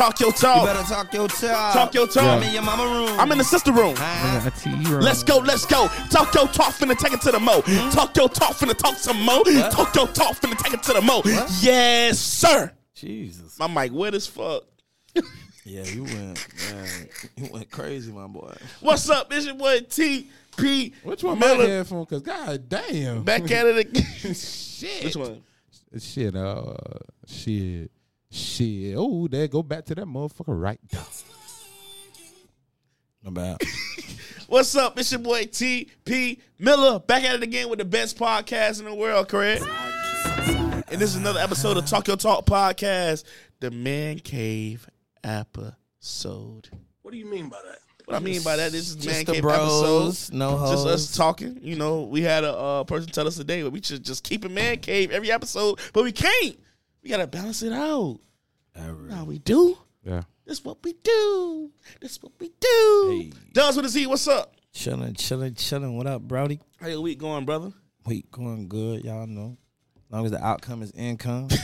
Talk your talk. You talk. better talk your talk. Talk your talk. I'm in your mama room. I'm in the sister room. Huh? Let's go, let's go. Talk your talk, finna take it to the mo. Talk your talk, finna talk some mo. Talk your talk, finna take it to the mo. Yes, sir. Jesus. My mic wet as fuck. Yeah, you went, man, you went crazy, my boy. What's up? It's your boy T P. Which one my Miller. headphone? Cause god damn. Back at it again. shit. Which one? Shit. Uh. Shit. Shit. Oh, there go back to that motherfucker right there. My bad. What's up? It's your boy T P Miller. Back at it again with the best podcast in the world, correct? And this is another episode of Talk Your Talk podcast, the Man Cave episode. What do you mean by that? What I mean by that, this is Man the Cave bros, episode. no hoes. Just us talking. You know, we had a uh, person tell us today that we should just keep a man cave every episode, but we can't. We gotta balance it out. Now we do. Yeah. This what we do. This what we do. Hey. Does with a Z. What's up? Chilling, chilling, chilling. What up, Brody? How your week going, brother? Week going good, y'all know. As long as the outcome is income.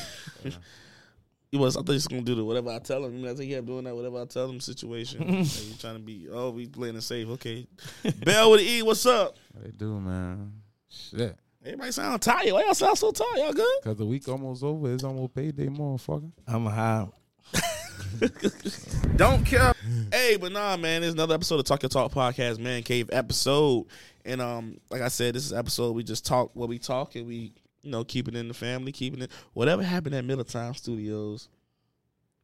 You was. I thought you was gonna do the whatever I tell him. You know, I think you kept doing that whatever I tell him situation. Like, you trying to be oh we playing it safe. Okay. Bell with the E. What's up? How they do, man? Shit. Everybody sound tired. Why y'all sound so tired? Y'all good? Cause the week almost over. It's almost payday, motherfucker. I'm a high. Don't care. hey, but nah, man. It's another episode of Talk Your Talk podcast, Man Cave episode. And um, like I said, this is episode we just talk what we talk and we, you know, keep it in the family, keeping it. Whatever happened at Middletown Studios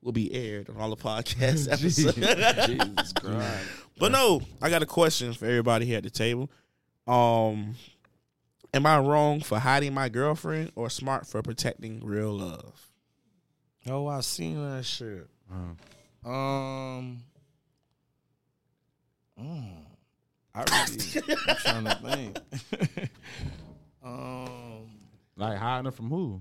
will be aired on all the podcast episodes. Jesus Christ. But no, I got a question for everybody here at the table. Um, am I wrong for hiding my girlfriend or smart for protecting real love? Oh, I seen that shit. Uh, Um, mm, I really, I'm trying to think. um, like hiding it from who?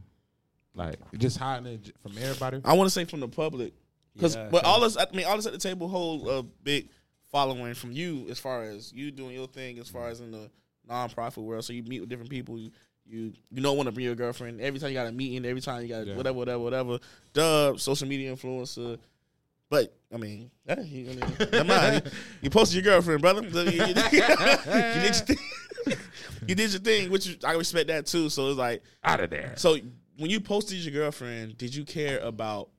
Like just hiding it from everybody. I want to say from the public, because Yeah, but 'cause- all us, I mean, all us at the table hold a big following from you as far as you doing your thing, as far as in the nonprofit world. So you meet with different people. You you, you don't want to bring your girlfriend every time you got a meeting. Every time you got Yeah. whatever, whatever, whatever. Dub, social media influencer. But I mean, you, I mean. You, you posted your girlfriend, brother. You did your thing. you did your thing, which I respect that too. So it's like Out of there. so when you posted your girlfriend, did you care about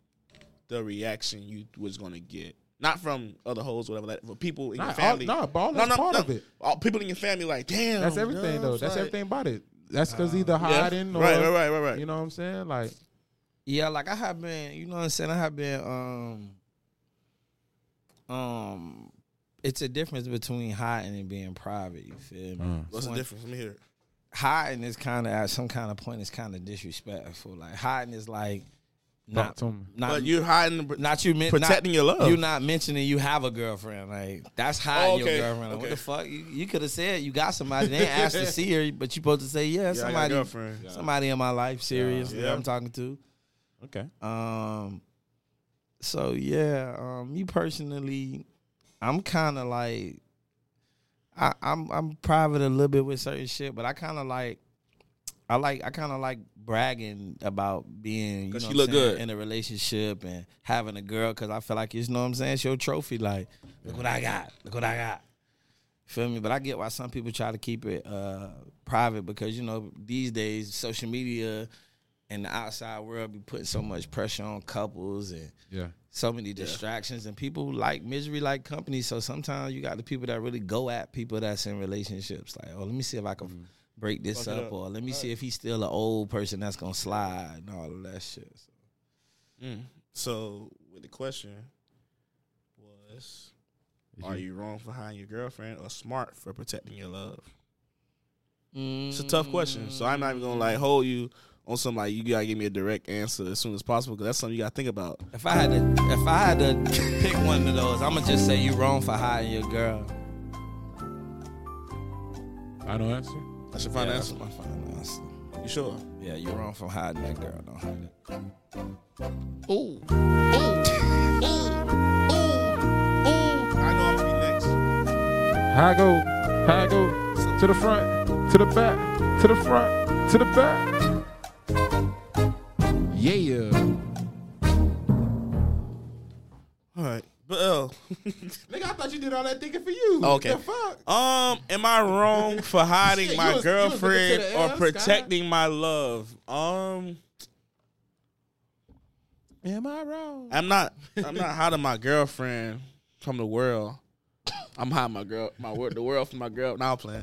the reaction you was gonna get? Not from other hoes, whatever that, but people in your Nah, all, family. nah, but all that's part of it. All people in your family, like, damn. That's everything dog, though. That's like- everything about it. That's because either Yeah. hiding or right, right, right, right, right. you know what I'm saying. Like yeah, like I have been, you know what I'm saying? I have been, um, um, it's a difference between hiding and being private. You feel me? Uh. What's the difference? Let me hear it. Hiding is kind of at some kind of point is kind of disrespectful. Like hiding is like talk not to me. not But you're hiding, not you men- protecting not, your love. You not mentioning you have a girlfriend. Like that's hiding Oh, okay, your girlfriend. Like, What the fuck? You, you could have said you got somebody. They asked to see her, but you supposed to say yeah, yeah, I somebody, girlfriend. somebody in my life, serious Yeah. that I'm talking to. Okay. Um, so yeah, um, me personally, I'm kind of like, I, I'm I'm private a little bit with certain shit, but I kind of like, I like I kind of like bragging about being you 'Cause know you look saying, good. in a relationship and having a girl because I feel like you know what I'm saying. It's your trophy. Like, look what I got. Look what I got. Feel me? But I get why some people try to keep it uh, private because you know these days social media and the outside world be putting so much pressure on couples and Yeah. so many distractions and people like misery like company. So sometimes you got the people that really go at people that's in relationships. Like, oh, let me see if I can break this up, up. or let me see if he's still an old person that's gonna slide and all of that shit. So, Mm. So, with the question was, are you wrong for hiding your girlfriend or smart for protecting your love? It's a tough question. So I'm not even gonna like hold you on something like you gotta give me a direct answer as soon as possible because that's something you gotta think about. If I had to, if I had to pick one of those, I'm gonna just say you wrong for hiding your girl. I don't answer. I should find Yeah, that's my finance. You sure? Yeah, you're wrong for hiding that girl. Don't hide it. Ooh. Ooh. Ooh. Ooh. Ooh. I know I'm gonna be next. I go. I go. To the front. To the back. To the front. To the back. Yeah. All right. Oh, Nigga, I thought you did all that thinking for you. Okay. The fuck? um, am I wrong for hiding Shit, my was- you was looking to girlfriend or protecting my love? Um, Am I wrong? I'm not. I'm not hiding my girlfriend from the world. I'm hiding my girl, my wor- the world from my girl. Now I'm playing.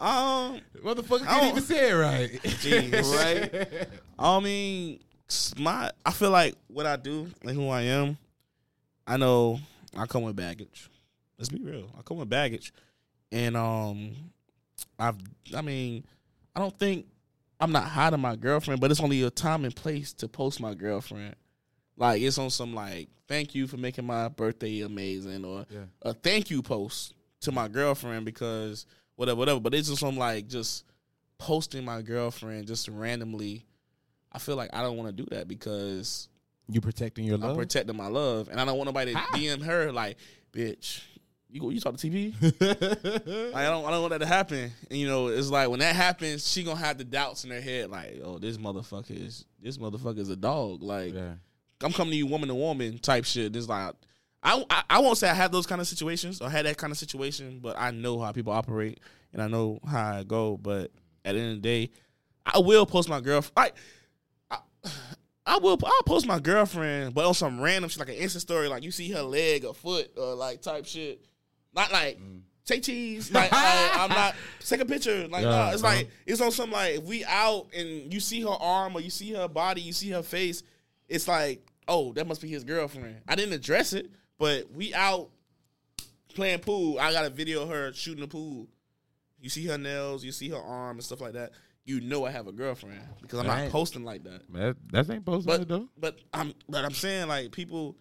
Um, Motherfucker I can't even say it right. Jeez. Right? I mean, my I feel like what I do and who I am. I know I come with baggage. Let's be real. I come with baggage, and um, I've. I mean, I don't think I'm not hiding my girlfriend, but it's only a time and place to post my girlfriend. Like it's on some like thank you for making my birthday amazing or Yeah. a thank you post to my girlfriend because whatever whatever. But it's just some like just posting my girlfriend just randomly. I feel like I don't want to do that because You protecting your love. I'm protecting my love, and I don't want nobody to DM her like, "Bitch, you go, you talk to TP." Like, I don't, I don't want that to happen. And you know, it's like when that happens, she gonna have the doubts in her head, like, "Oh, this motherfucker is, this motherfucker is a dog." Like, yeah. I'm coming to you woman to woman type shit. It's like I, I I won't say I have those kind of situations or had that kind of situation, but I know how people operate and I know how I go. But at the end of the day, I will post my girlfriend. Like I, I will. I'll post my girlfriend, but on some random shit like an Insta story, like you see her leg or foot or like type shit. Not like. Mm. Take cheese, like I, I'm not. Take a picture, like Yeah, no. It's bro. like it's on some like if we out and you see her arm or you see her body, you see her face it's like, oh, that must be his girlfriend. I didn't address it, but we out playing pool. I got a video of her shooting the pool. You see her nails, you see her arm and stuff like that. You know I have a girlfriend because I'm not posting like that. That, that ain't posting But though. but I'm but I'm saying like people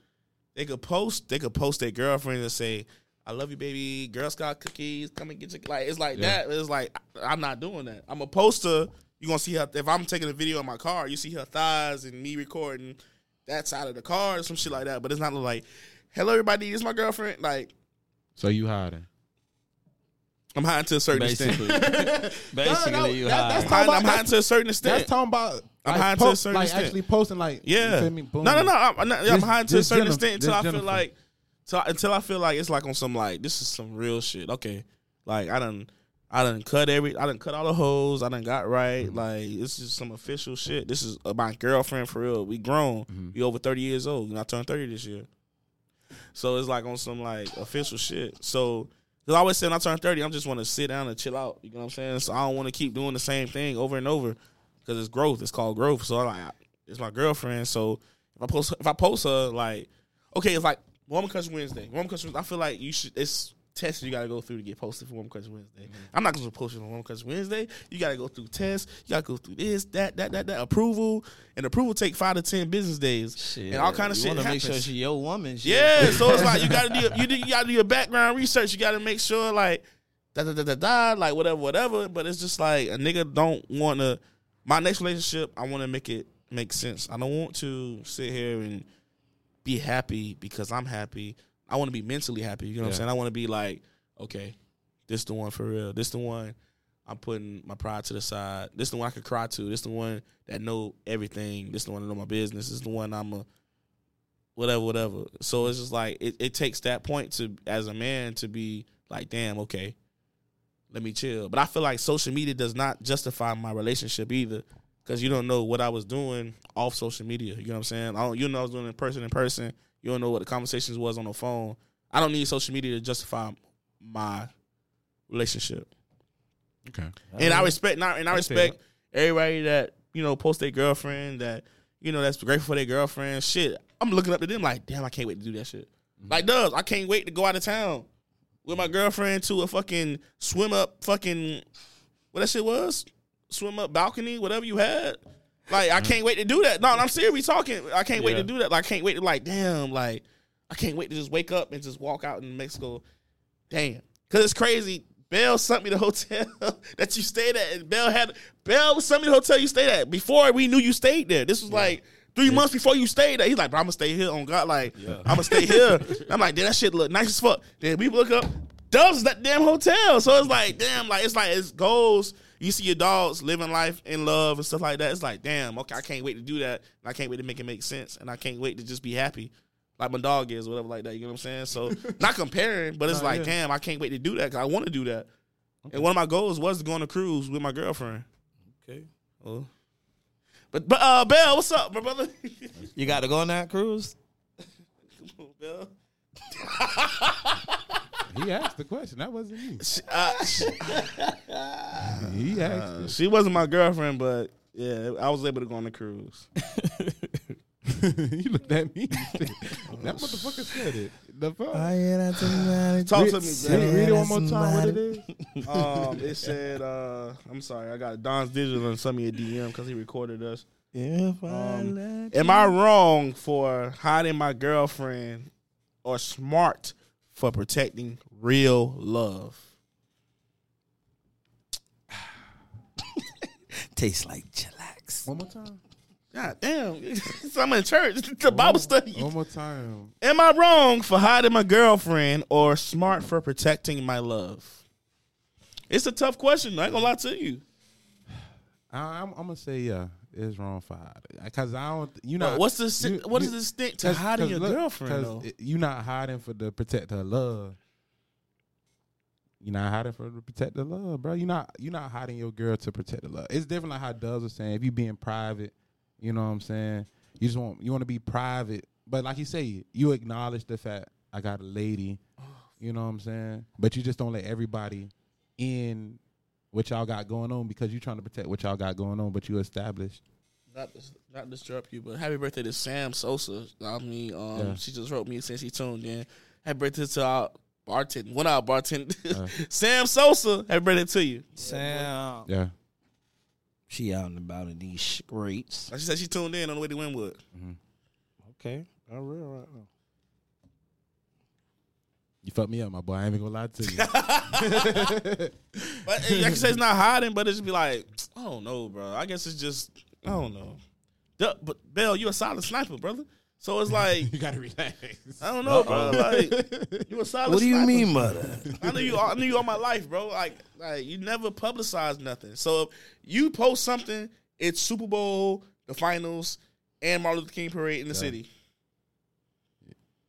they could post they could post their girlfriend and say, I love you, baby. Girl Scout cookies, come and get your like. It's like Yeah. that. It's like I'm not doing that. I'm a poster. You gonna see her if I'm taking a video in my car. You see her thighs and me recording that side of the car or some shit like that. But it's not like, hello everybody, this is my girlfriend. Like So you hiding. I'm hiding to a certain Basically, extent. basically, No, no, you that- hide. that's I'm talking about- I'm hiding to a certain extent. That's talking about. I'm like, hiding to a post- certain like extent. actually posting like Yeah. You feel me? Boom. No, no, no. I'm, I'm, not, I'm This- hiding to a this certain Jennifer- extent until this I feel Jennifer. like, till, until I feel like it's like on some like this is some real shit. Okay, like I done, I done cut every, I done cut all the hoes. I done got right. Mm-hmm. Like this is some official shit. This is my girlfriend for real. We grown. Mm-hmm. We over thirty years old. And I turned thirty this year. So it's like on some like official shit. So. Cause I always say when I turn thirty, I'm just want to sit down and chill out. You know what I'm saying? So I don't want to keep doing the same thing over and over, because it's growth. It's called growth. So I'm like, it's my girlfriend. So if I post, if I post her, like, okay, it's like Woman Crush Wednesday. Woman Crush. Wednesday, I feel like you should. It's tests you got to go through to get posted for Woman Crush Wednesday. I'm not gonna post it on Woman Crush Wednesday. You got to go through tests. You got to go through this, that, that, that, that approval, and approval take five to ten business days, Shit, and all kind of you shit wanna happens. make sure she your woman. shit. Yeah, so it's like you gotta do your- you do, you gotta do your background research. You gotta make sure like da da da da da like whatever whatever. But it's just like a nigga don't want to. My next relationship, I want to make it make sense. I don't want to sit here and be happy because I'm happy. I want to be mentally happy. You know what I'm saying? I want to be like, okay, this the one for real. This the one. I'm putting my pride to the side. This the one I could cry to. This the one that know everything. This the one that know my business. This is the one I'm a whatever, whatever. So it's just like it, it takes that point to as a man to be like, damn, okay, let me chill. But I feel like social media does not justify my relationship either. Cause you don't know what I was doing off social media. You know what I'm saying? I don't, you know I was doing in person in person. You don't know what the conversations was on the phone. I don't need social media to justify my relationship. Okay. And I respect not and I respect everybody that, you know, post their girlfriend that, you know, that's grateful for their girlfriend. Shit. I'm looking up to them like, damn, I can't wait to do that shit. Like Dubs, I can't wait to go out of town with my girlfriend to a fucking swim up fucking what that shit was? Swim up balcony, whatever you had. Like, I mm. can't wait to do that. No, I'm serious. We talking. I can't wait Yeah. to do that. Like, I can't wait to like, damn, like, I can't wait to just wake up and just walk out in Mexico. Damn. Cause it's crazy. Bell sent me the hotel that you stayed at. And Bell had Bell sent me the hotel you stayed at before we knew you stayed there. This was like three months before you stayed there. He's like, bro, I'm gonna stay here on God. Like, I'm gonna stay here. I'm like, damn, that shit look nice as fuck. Then we look up, is that damn hotel. So it's like, damn, like it's like it's goals. You see your dogs living life in love and stuff like that. It's like, damn, okay, I can't wait to do that. And I can't wait to make it make sense. And I can't wait to just be happy like my dog is, whatever like that. You know what I'm saying? So not comparing, but it's Nah, like, yeah. damn, I can't wait to do that because I want to do that. And one of my goals was to go on a cruise with my girlfriend. Okay. Oh. But but uh, Bell, what's up, my brother? You got to go on that cruise? Come on, Bell. He asked the question. That wasn't me. She, uh, she, He asked. uh, she wasn't my girlfriend, but yeah, I was able to go on the cruise. you looked at me. that motherfucker said it. The fuck? Talk to me, read, Bell. read it one more time. What it is? Um, it said, uh, I'm sorry, I got Don's digital and sent me a DM because he recorded us. If I Um, let Am I wrong for hiding my girlfriend or smart for protecting real love? Tastes like chillax. One more time. God damn. So I'm in church. It's a Bible study. One more time. Am I wrong for hiding my girlfriend or smart for protecting my love? It's a tough question. I ain't gonna lie to you. I, I'm, I'm gonna say yeah. It's wrong for hiding because I don't. You know what's the you- what is the stint to hiding your girlfriend though? you not hiding for the protect her love. You're not hiding for to protect the love, bro. You're not you're not hiding your girl to protect the love. It's different like how Dubs was saying. If you being private, you know what I'm saying. You just want you want to be private, but like you say, you acknowledge the fact I got a lady. Oh. You know what I'm saying. But you just don't let everybody in what y'all got going on because you're trying to protect what y'all got going on. But you established. not to, not disrupt you, but happy birthday to Sam Sosa. I mean, um, Yeah. she just wrote me since she tuned in. Happy birthday to our bartender, one our bartender, Uh. Sam Sosa. Happy birthday to you. Sam. Yeah. She out and about in these streets. Like she said, she tuned in on the way to Wynwood. Okay. All real right now. You fucked me up, my boy. I ain't even gonna lie to you. But eh, like I said, it's not hiding, but it's be like, I don't know, bro. I guess it's just, I don't know. Duh, But Bell, you a solid sniper, brother. So it's like, you gotta relax. I don't know, bro. Like, you a solid. Sniper. What do you sniper. mean mother? I knew you. I knew you all my life, bro. Like, like you never publicized nothing. So if you post something, it's Super Bowl, the finals, and Martin Luther King parade in the city.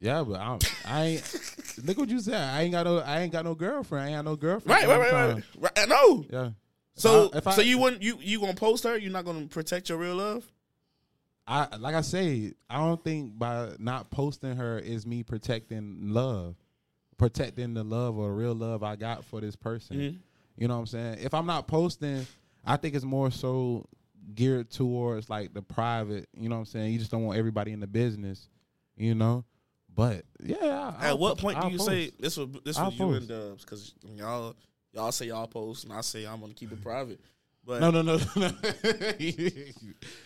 Yeah, but I'm, I ain't. look what you said. I ain't got no. I ain't got no girlfriend. I ain't got no girlfriend. Right, right, right, right, right. I know. Yeah. So, I- if I- so you wouldn't you you gonna post her? You're not gonna protect your real love? I like I say. I don't think by not posting her is me protecting love, protecting the love or real love I got for this person. Mhm. You know what I'm saying? If I'm not posting, I think it's more so geared towards like the private. You know what I'm saying? You just don't want everybody in the business. You know. But yeah. At I'll what point do I'll you post. say this was this was you post. and Dubs? Because y'all y'all say y'all post, and I say I'm gonna keep it private. But No, no, no, no.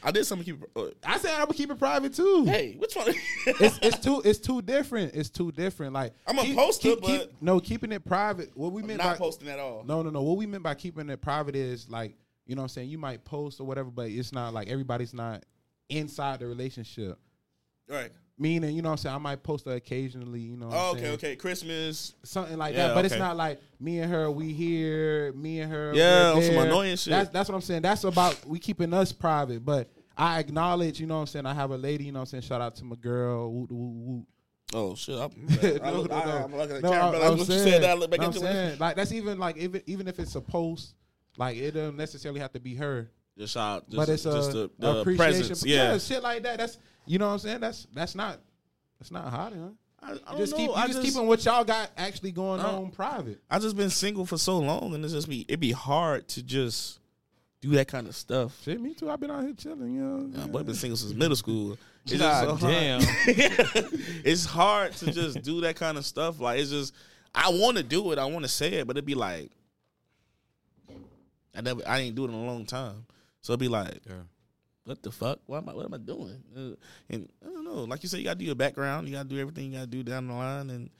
I did something to keep. It, uh, I said I'm gonna keep it private too. hey, which one? it's it's too it's too different. It's too different. Like I'm a keep- poster, keep- keep- but- no, keeping it private. What we meant not by posting at all. no, no, no. What we meant by keeping it private is like you know what I'm saying. You might post or whatever, but it's not like everybody's not inside the relationship. Right. Meaning, you know what I'm saying. I might post her occasionally. You know. What Oh, I'm okay, saying? okay. Christmas. Something like Yeah, that, but it's not like me and her. We here, me and her. Yeah, on some annoying shit. That's that's what I'm saying. That's about we keeping us private, but I acknowledge. You know what I'm saying. I have a lady. You know what I'm saying. Shout out to my girl. Woo, woo, woo. Oh shit! I, no, I, look, no, I, no. am looking at the No, camera. But I'm like, what you saying- said, I look back no, into I'm it. saying, like that's even like even even if it's a post, like it doesn't necessarily have to be her, Just out, just, but it's a just the, the appreciation. presence. yeah. Yeah, shit like that. That's you know what I'm saying. That's that's not that's not hot, huh? I, I just know. keep you I just, just, keeping what y'all got actually going Uh, on private. I just been single for so long, and it's just be it be hard to just do that kind of stuff. Shit, me too. I've been out here chilling. You know. Yeah, but I've been single since middle school. It's God just so hard. damn. it's hard to just do that kind of stuff. Like it's just I want to do it. I want to say it, but it'd be like I never I ain't do it in a long time. So it'd be like, Yeah. What the fuck? What am I? What am I doing? Uh, and I don't know. Like you say, you gotta do your background. You gotta do everything you gotta do down the line and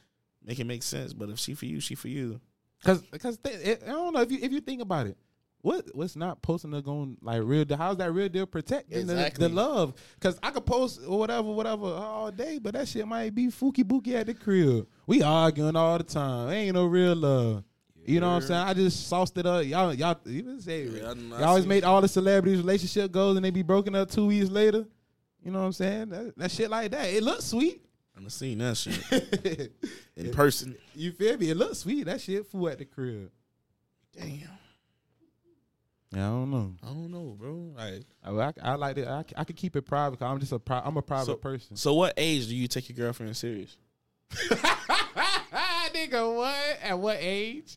make it make sense. But if she for you, she for you. Cause, cause I don't know if you if you think about it, what what's not posting to going like real? deal? How's that real deal protecting the, Exactly. the love? Cause I could post or whatever, whatever all day, but that shit might be fooky booky at the crib. We arguing all the time. Ain't no real love. You know what I'm saying? I just sauced it up. Y'all, y'all even say Yeah, I know, I y'all always made all the celebrities relationship goals and they be broken up two weeks later. You know what I'm saying? That, that shit like that. It looks sweet. I've seen that shit in person. You feel me? It looks sweet. That shit fool at the crib. Damn. Yeah, I don't know. I don't know, bro. Like, I, I, I like it. I, I could keep it private. Cause I'm just a pri- I'm a private So- person. so what age do you take your girlfriend serious? Nigga, what? At what age?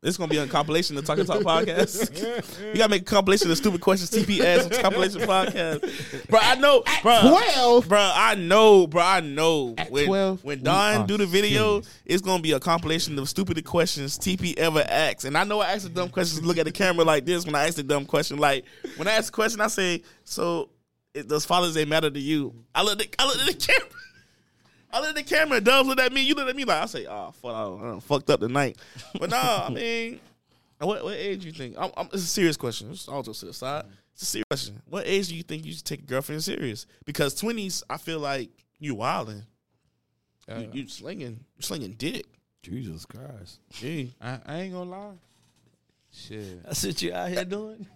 This is gonna be a compilation of Talk and Talk podcast. you gotta make a compilation of stupid questions TP ass compilation podcast. Bro, I know, bro. Twelve. Bro, I know, bro. I know. At when 12, when Don do the video, serious. it's gonna be a compilation of stupid questions TP ever asks. And I know I ask the dumb questions. Look at the camera like this when I ask the dumb question. Like when I ask a question, I say, "So, it, does Father's Day matter to you?" I look, at, I look at the camera. I look at the camera. Dubs look at me. You look at me like I say, "Oh, fuck, I done- I done fucked up tonight." But nah, I mean, what what age do you think? I'm, I'm, it's a serious question. It's all just to the side. Mm-hmm. It's a serious question. What age do you think you should take a girlfriend serious? Because twenties, I feel like you wilding. you, you slinging, you slinging dick. Jesus Christ. Gee. I, I ain't gonna lie. Shit. That's what you out here doing?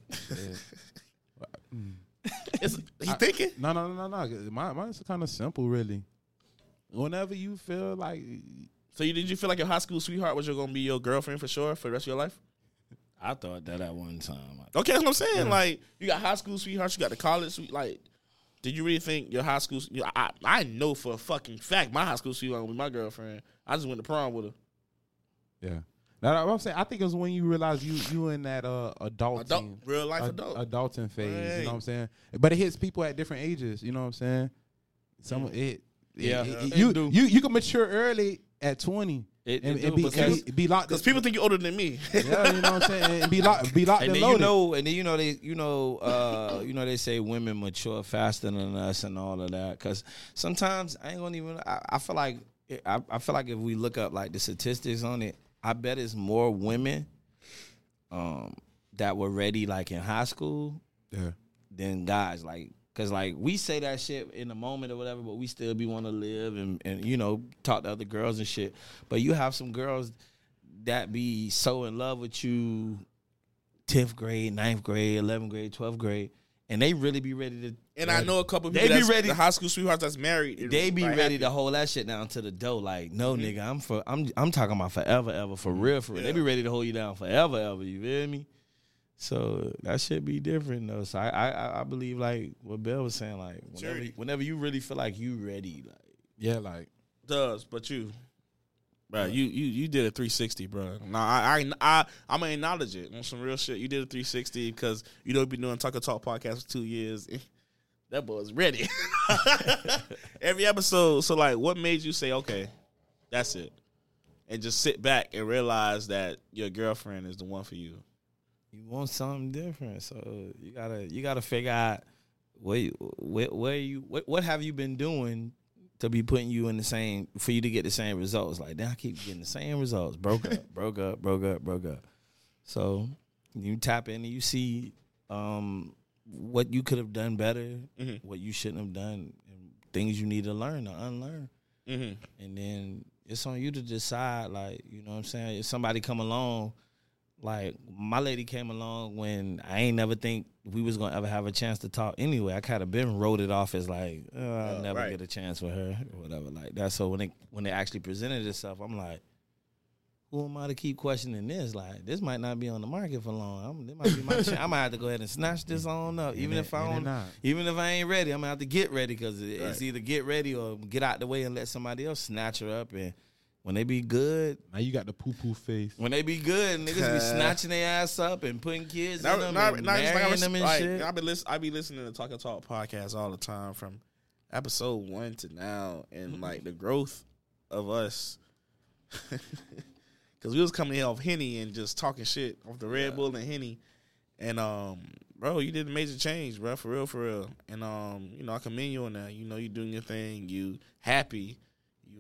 It's, he I- thinking? No, no, no, no, no. Mine, mine's kind of simple, really. Whenever you feel like, So you did you feel like your high school sweetheart was your gonna be your girlfriend for sure for the rest of your life? I thought that at one time. Okay, that's what I'm saying. Like you got high school sweethearts, you got the college sweet. Like, did you really think your high school? You I I know for a fucking fact my high school sweetheart was my girlfriend. I just went to prom with her. yeah. Now, what I'm saying, I think it was when you realize you you in that uh adulting, Adult, real life ad- adult. adulting phase. You know what I'm saying? But it hits people at different ages. You know what I'm saying? Some it, it- Yeah. it- Yeah. it- It you do. you you can mature early at 20 It, and, it and be, because and be, locked. Because people think you're older than me. yeah, you know what I'm saying, and be locked, be locked and and, then you know, and then you know they, you know, uh, you know they say women mature faster than us and all of that. Because sometimes I ain't gonna even. I, I feel like I, I feel like if we look up like the statistics on it, I bet it's more women, um, that were ready like in high school yeah. than guys. Like, cause like we say that shit in the moment or whatever, but we still be want to live and and you know talk to other girls and shit. But you have some girls that be so in love with you, tenth grade, 9th grade, eleventh grade, twelfth grade, and they really be ready to. And I know a couple They be ready- the high school sweethearts that's married. They be ready happy. to hold that shit down to the dough. Like, no, mm-hmm. nigga, I'm for, I'm, I'm talking about forever, ever, for mm-hmm. real, for real. They be ready to hold you down forever, ever. You feel me? So that should be different though. So I, I, I- I believe like what Bill was saying. Like, whenever, Maturity. whenever you really feel like you ready, like, Yeah, like does, but you, bro, you you you did a 360, bro. Nah, I I I I'm gonna acknowledge it on some real shit. You did a 360 because you know you've been doing Talk and Talk podcast for two years. That boy's ready. Every episode. So like, what made you say, okay, that's it, and just sit back and realize that your girlfriend is the one for you? You want something different. So you gotta, you gotta figure out where, you- where, where you, what, what have you been doing to be putting you in the same for you to get the same results. Like, then I keep getting the same results. Broke up, broke up, broke up, broke up. So you tap in and you see um, what you could have done better, Mhm. what you shouldn't have done, and things you need to learn or unlearn. Mm-hmm. And then it's on you to decide, like, you know what I'm saying? If somebody come along, like my lady came along when I ain't never think we was gonna ever have a chance to talk anyway. I kind of been wrote it off as like oh, I'll never right. get a chance with her or whatever like that. So when they when they actually presented itself, I'm like, who am I to keep questioning this? Like this might not be on the market for long. I'm, this might be my chance. I might have to go ahead and snatch this on up, even And if it- I don't. Even if I ain't ready, I'm gonna have to get ready because it's Right. either get ready or get out the way and let somebody else snatch her up. And when they be good, Now you got the poo poo face. when they be good, niggas be snatching their ass up and putting kids Now, in them now, and now, just like I marrying was, them and like, shit. I be listen, I be listening to Talk and Talk podcast all the time from episode one to now, and like the growth of us. Because we was coming here off Henny and just talking shit off the Red Bull and Henny, and um, bro, you did a major change, bro, for real, for real. And um, you know, I commend you on that. You know, you doing your thing. You happy.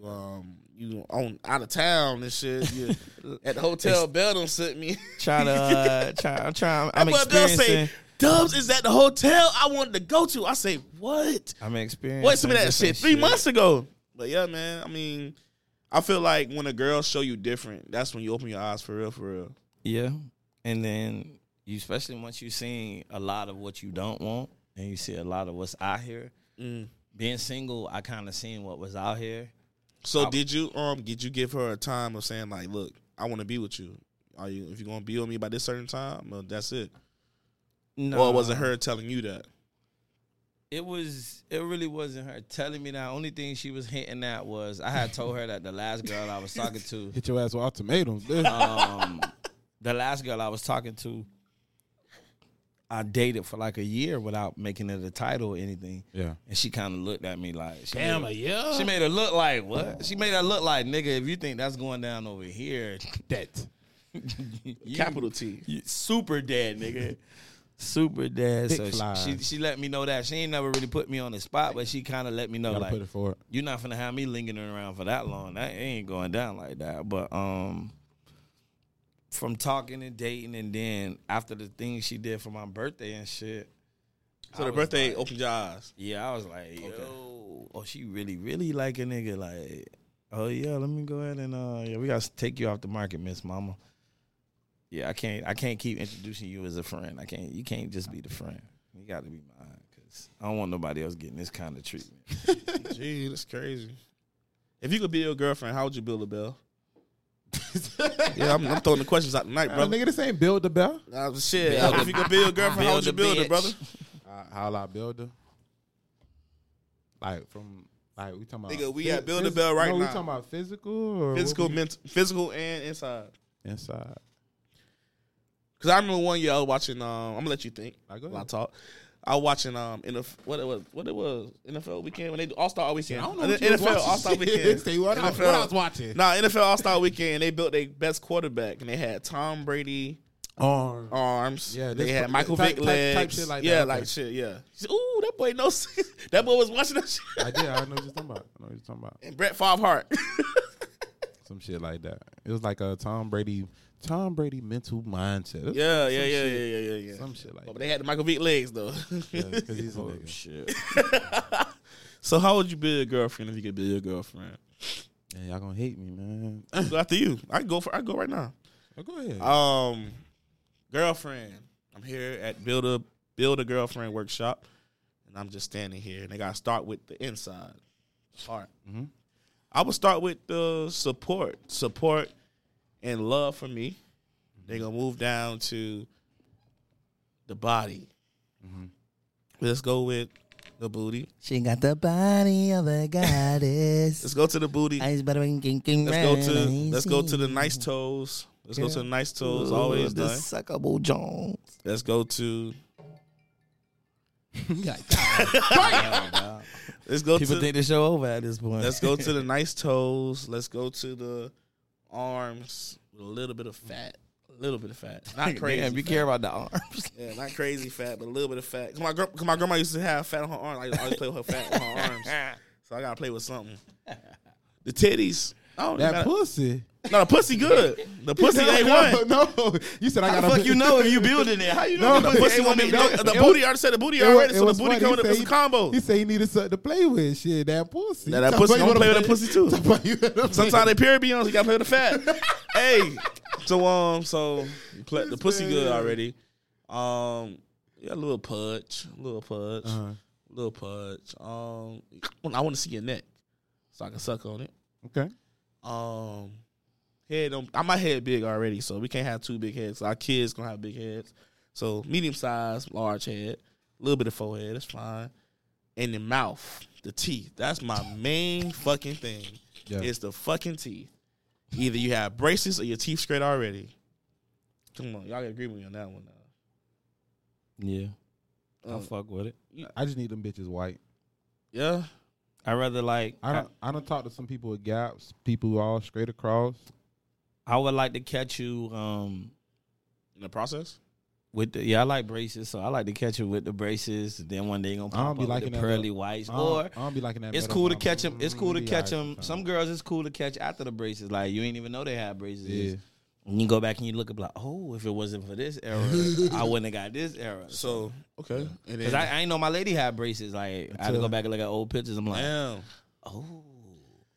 You um, you on out of town and shit. You at the hotel. Bell don't sit me. trying to, uh, try, I'm trying. I'm That boy experiencing. say, Dubs is at the hotel I wanted to go to. I say, what? I'm experiencing. Wait, some of that shit three months ago. But yeah, man. I mean, I feel like when a girl show you different, that's when you open your eyes for real, for real. Yeah, and then you, especially once you seen a lot of what you don't want, and you see a lot of what's out here. Mm. Being single, I kind of seen what was out here, So I- did you um did you give her a time of saying like, look, I want to be with you. Are you if you're gonna be with me by this certain time? Well, that's it. No, Or was it her telling you that? It was. It really wasn't her telling me that. Only thing she was hinting at was I had told her that the last girl I was talking to, Hit your ass with ultimatums. dude. um, the last girl I was talking to, I dated for like a year without making it a title or anything, yeah. and she kind of looked at me like, she Damn, made, a year. She made her look like what? She made her look like nigga. If you think that's going down over here, that. you- Capital T. you super dead, nigga. Super dead. Big so fly. she, she she let me know that she ain't never really put me on the spot, but she kind of let me know Gotta like put it forward. you're not gonna have me lingering around for that long. That ain't going down like that. But um, from talking and dating, and then after the things she did for my birthday and shit. So I the birthday like- opened your eyes. Yeah, I was like, yo, oh, she really, really like a nigga. Like, oh yeah, let me go ahead and uh, yeah, we gotta take you off the market, Miss Mama. Yeah, I can't, I can't keep introducing you as a friend. I can't, you can't just be the friend. You got to be mine because I don't want nobody else getting this kind of treatment. Gee, that's crazy. If you could be your girlfriend, how would you build a bell? yeah, I'm, I'm throwing the questions out tonight, Uh, brother. nigga, this ain't build the bell. Uh, shit, Build if you can build your girlfriend, how would you Build a it, bitch. brother? Uh, how I build her? Like from like we talking about. Nigga, we phys- at Build a Bell right no, We talking about physical or Physical, what we- mental, physical, and inside. inside. Cause I remember one year I was watching. Um, I'm gonna let you think. Like, go while I ahead. talk. I was watching um in the what it was what it was NFL weekend when they do All Star weekend. I don't know what NFL. All Star weekend. Say what I- NFL. what I was watching. Nah, NFL All Star weekend. They built their best quarterback and they had Tom Brady Arm. arms. Yeah, they had Michael type- Vick type- type legs. shit like yeah, that, like shit. Yeah. Said, Ooh, that boy knows. that boy was watching that shit. I did. I know what you're talking about. I know what you're talking about. And Brett Favre Hart. Some shit like that. It was like a Tom Brady, Tom Brady mental mindset. It- yeah, yeah, yeah, shit- yeah, yeah, yeah, yeah. Some shit like that. But that. they had the Michael Vick legs though. Yeah, 'cause he's a Oh nigga. shit! so how would you be a girlfriend if you could be a girlfriend? Yeah, y'all gonna hate me, man. Go after you. I go for. I go right now. Oh, go ahead. Um, girlfriend. I'm here at Build a Build a Girlfriend Workshop, and I'm just standing here. And they gotta start with the inside part. Mhm. I would start with the support, support, and love for me. They're gonna move down to the body. Mhm. Let's go with the booty. She got the body of a goddess. Let's go to the booty. Ice butter and kinking Let's go to let's go to the nice toes. Let's go to the nice toes. Always the done. suckable Jones. Let's go to let's go People to think the show over at this point. let's go to the nice toes. Let's go to the arms with a little bit of fat. A little bit of fat. Not crazy. Damn, you fat. care about the arms. Yeah, not crazy fat, but a little bit of fat. Cause my, gr- cause my grandma used to have fat on her arms. I always play with her fat on her arms. So I gotta play with something. The titties. Oh, that pussy. No, the pussy good. The pussy ain't one. No, you said I How got the fuck you know if you building it? How you No, know The pussy ain't want one me. The, booty. I already said the booty already. So the booty coming up. It's a combo. He said he needed something to play with. Shit, that pussy. Now, that Talk pussy about gonna play with wanna that pussy too. talk about you Sometimes play- they period be on, so you gotta play with the fat. hey, so um, so you play, the pussy good already. Um, yeah, a little pudge, a little pudge, Uh-huh. little pudge. Um, I want to see your neck, so I can suck on it. Okay. Um, head don't. I my head big already, so we can't have two big heads. So Our kids gonna have big heads, so medium size, large head, a little bit of forehead. That's fine. And the mouth, the teeth. That's my main fucking thing. Yeah. It's the fucking teeth. Either you have braces or your teeth straight already. Come on, y'all can agree with me on that one. Now. Yeah, I Um, fuck with it. I just need them bitches white. yeah, I rather like I don't. I don't talk to some people with gaps. People who all straight across. I would like to catch you um in the process. with the yeah I like braces, so I like to catch you with the braces. Then one day you gonna I don't pop be up liking with the pearly whites, I or I don't be liking that. it's cool to catch them. It's cool to catch be them. Some girls, it's cool to catch after the braces. Like you ain't even know they had braces. Yeah. And you go back and you look up like, oh, if it wasn't for this era, I wouldn't have got this era. So okay, Cause I, I ain't know my lady had braces. Like I had to go back and look at old pictures. I'm like, damn. oh,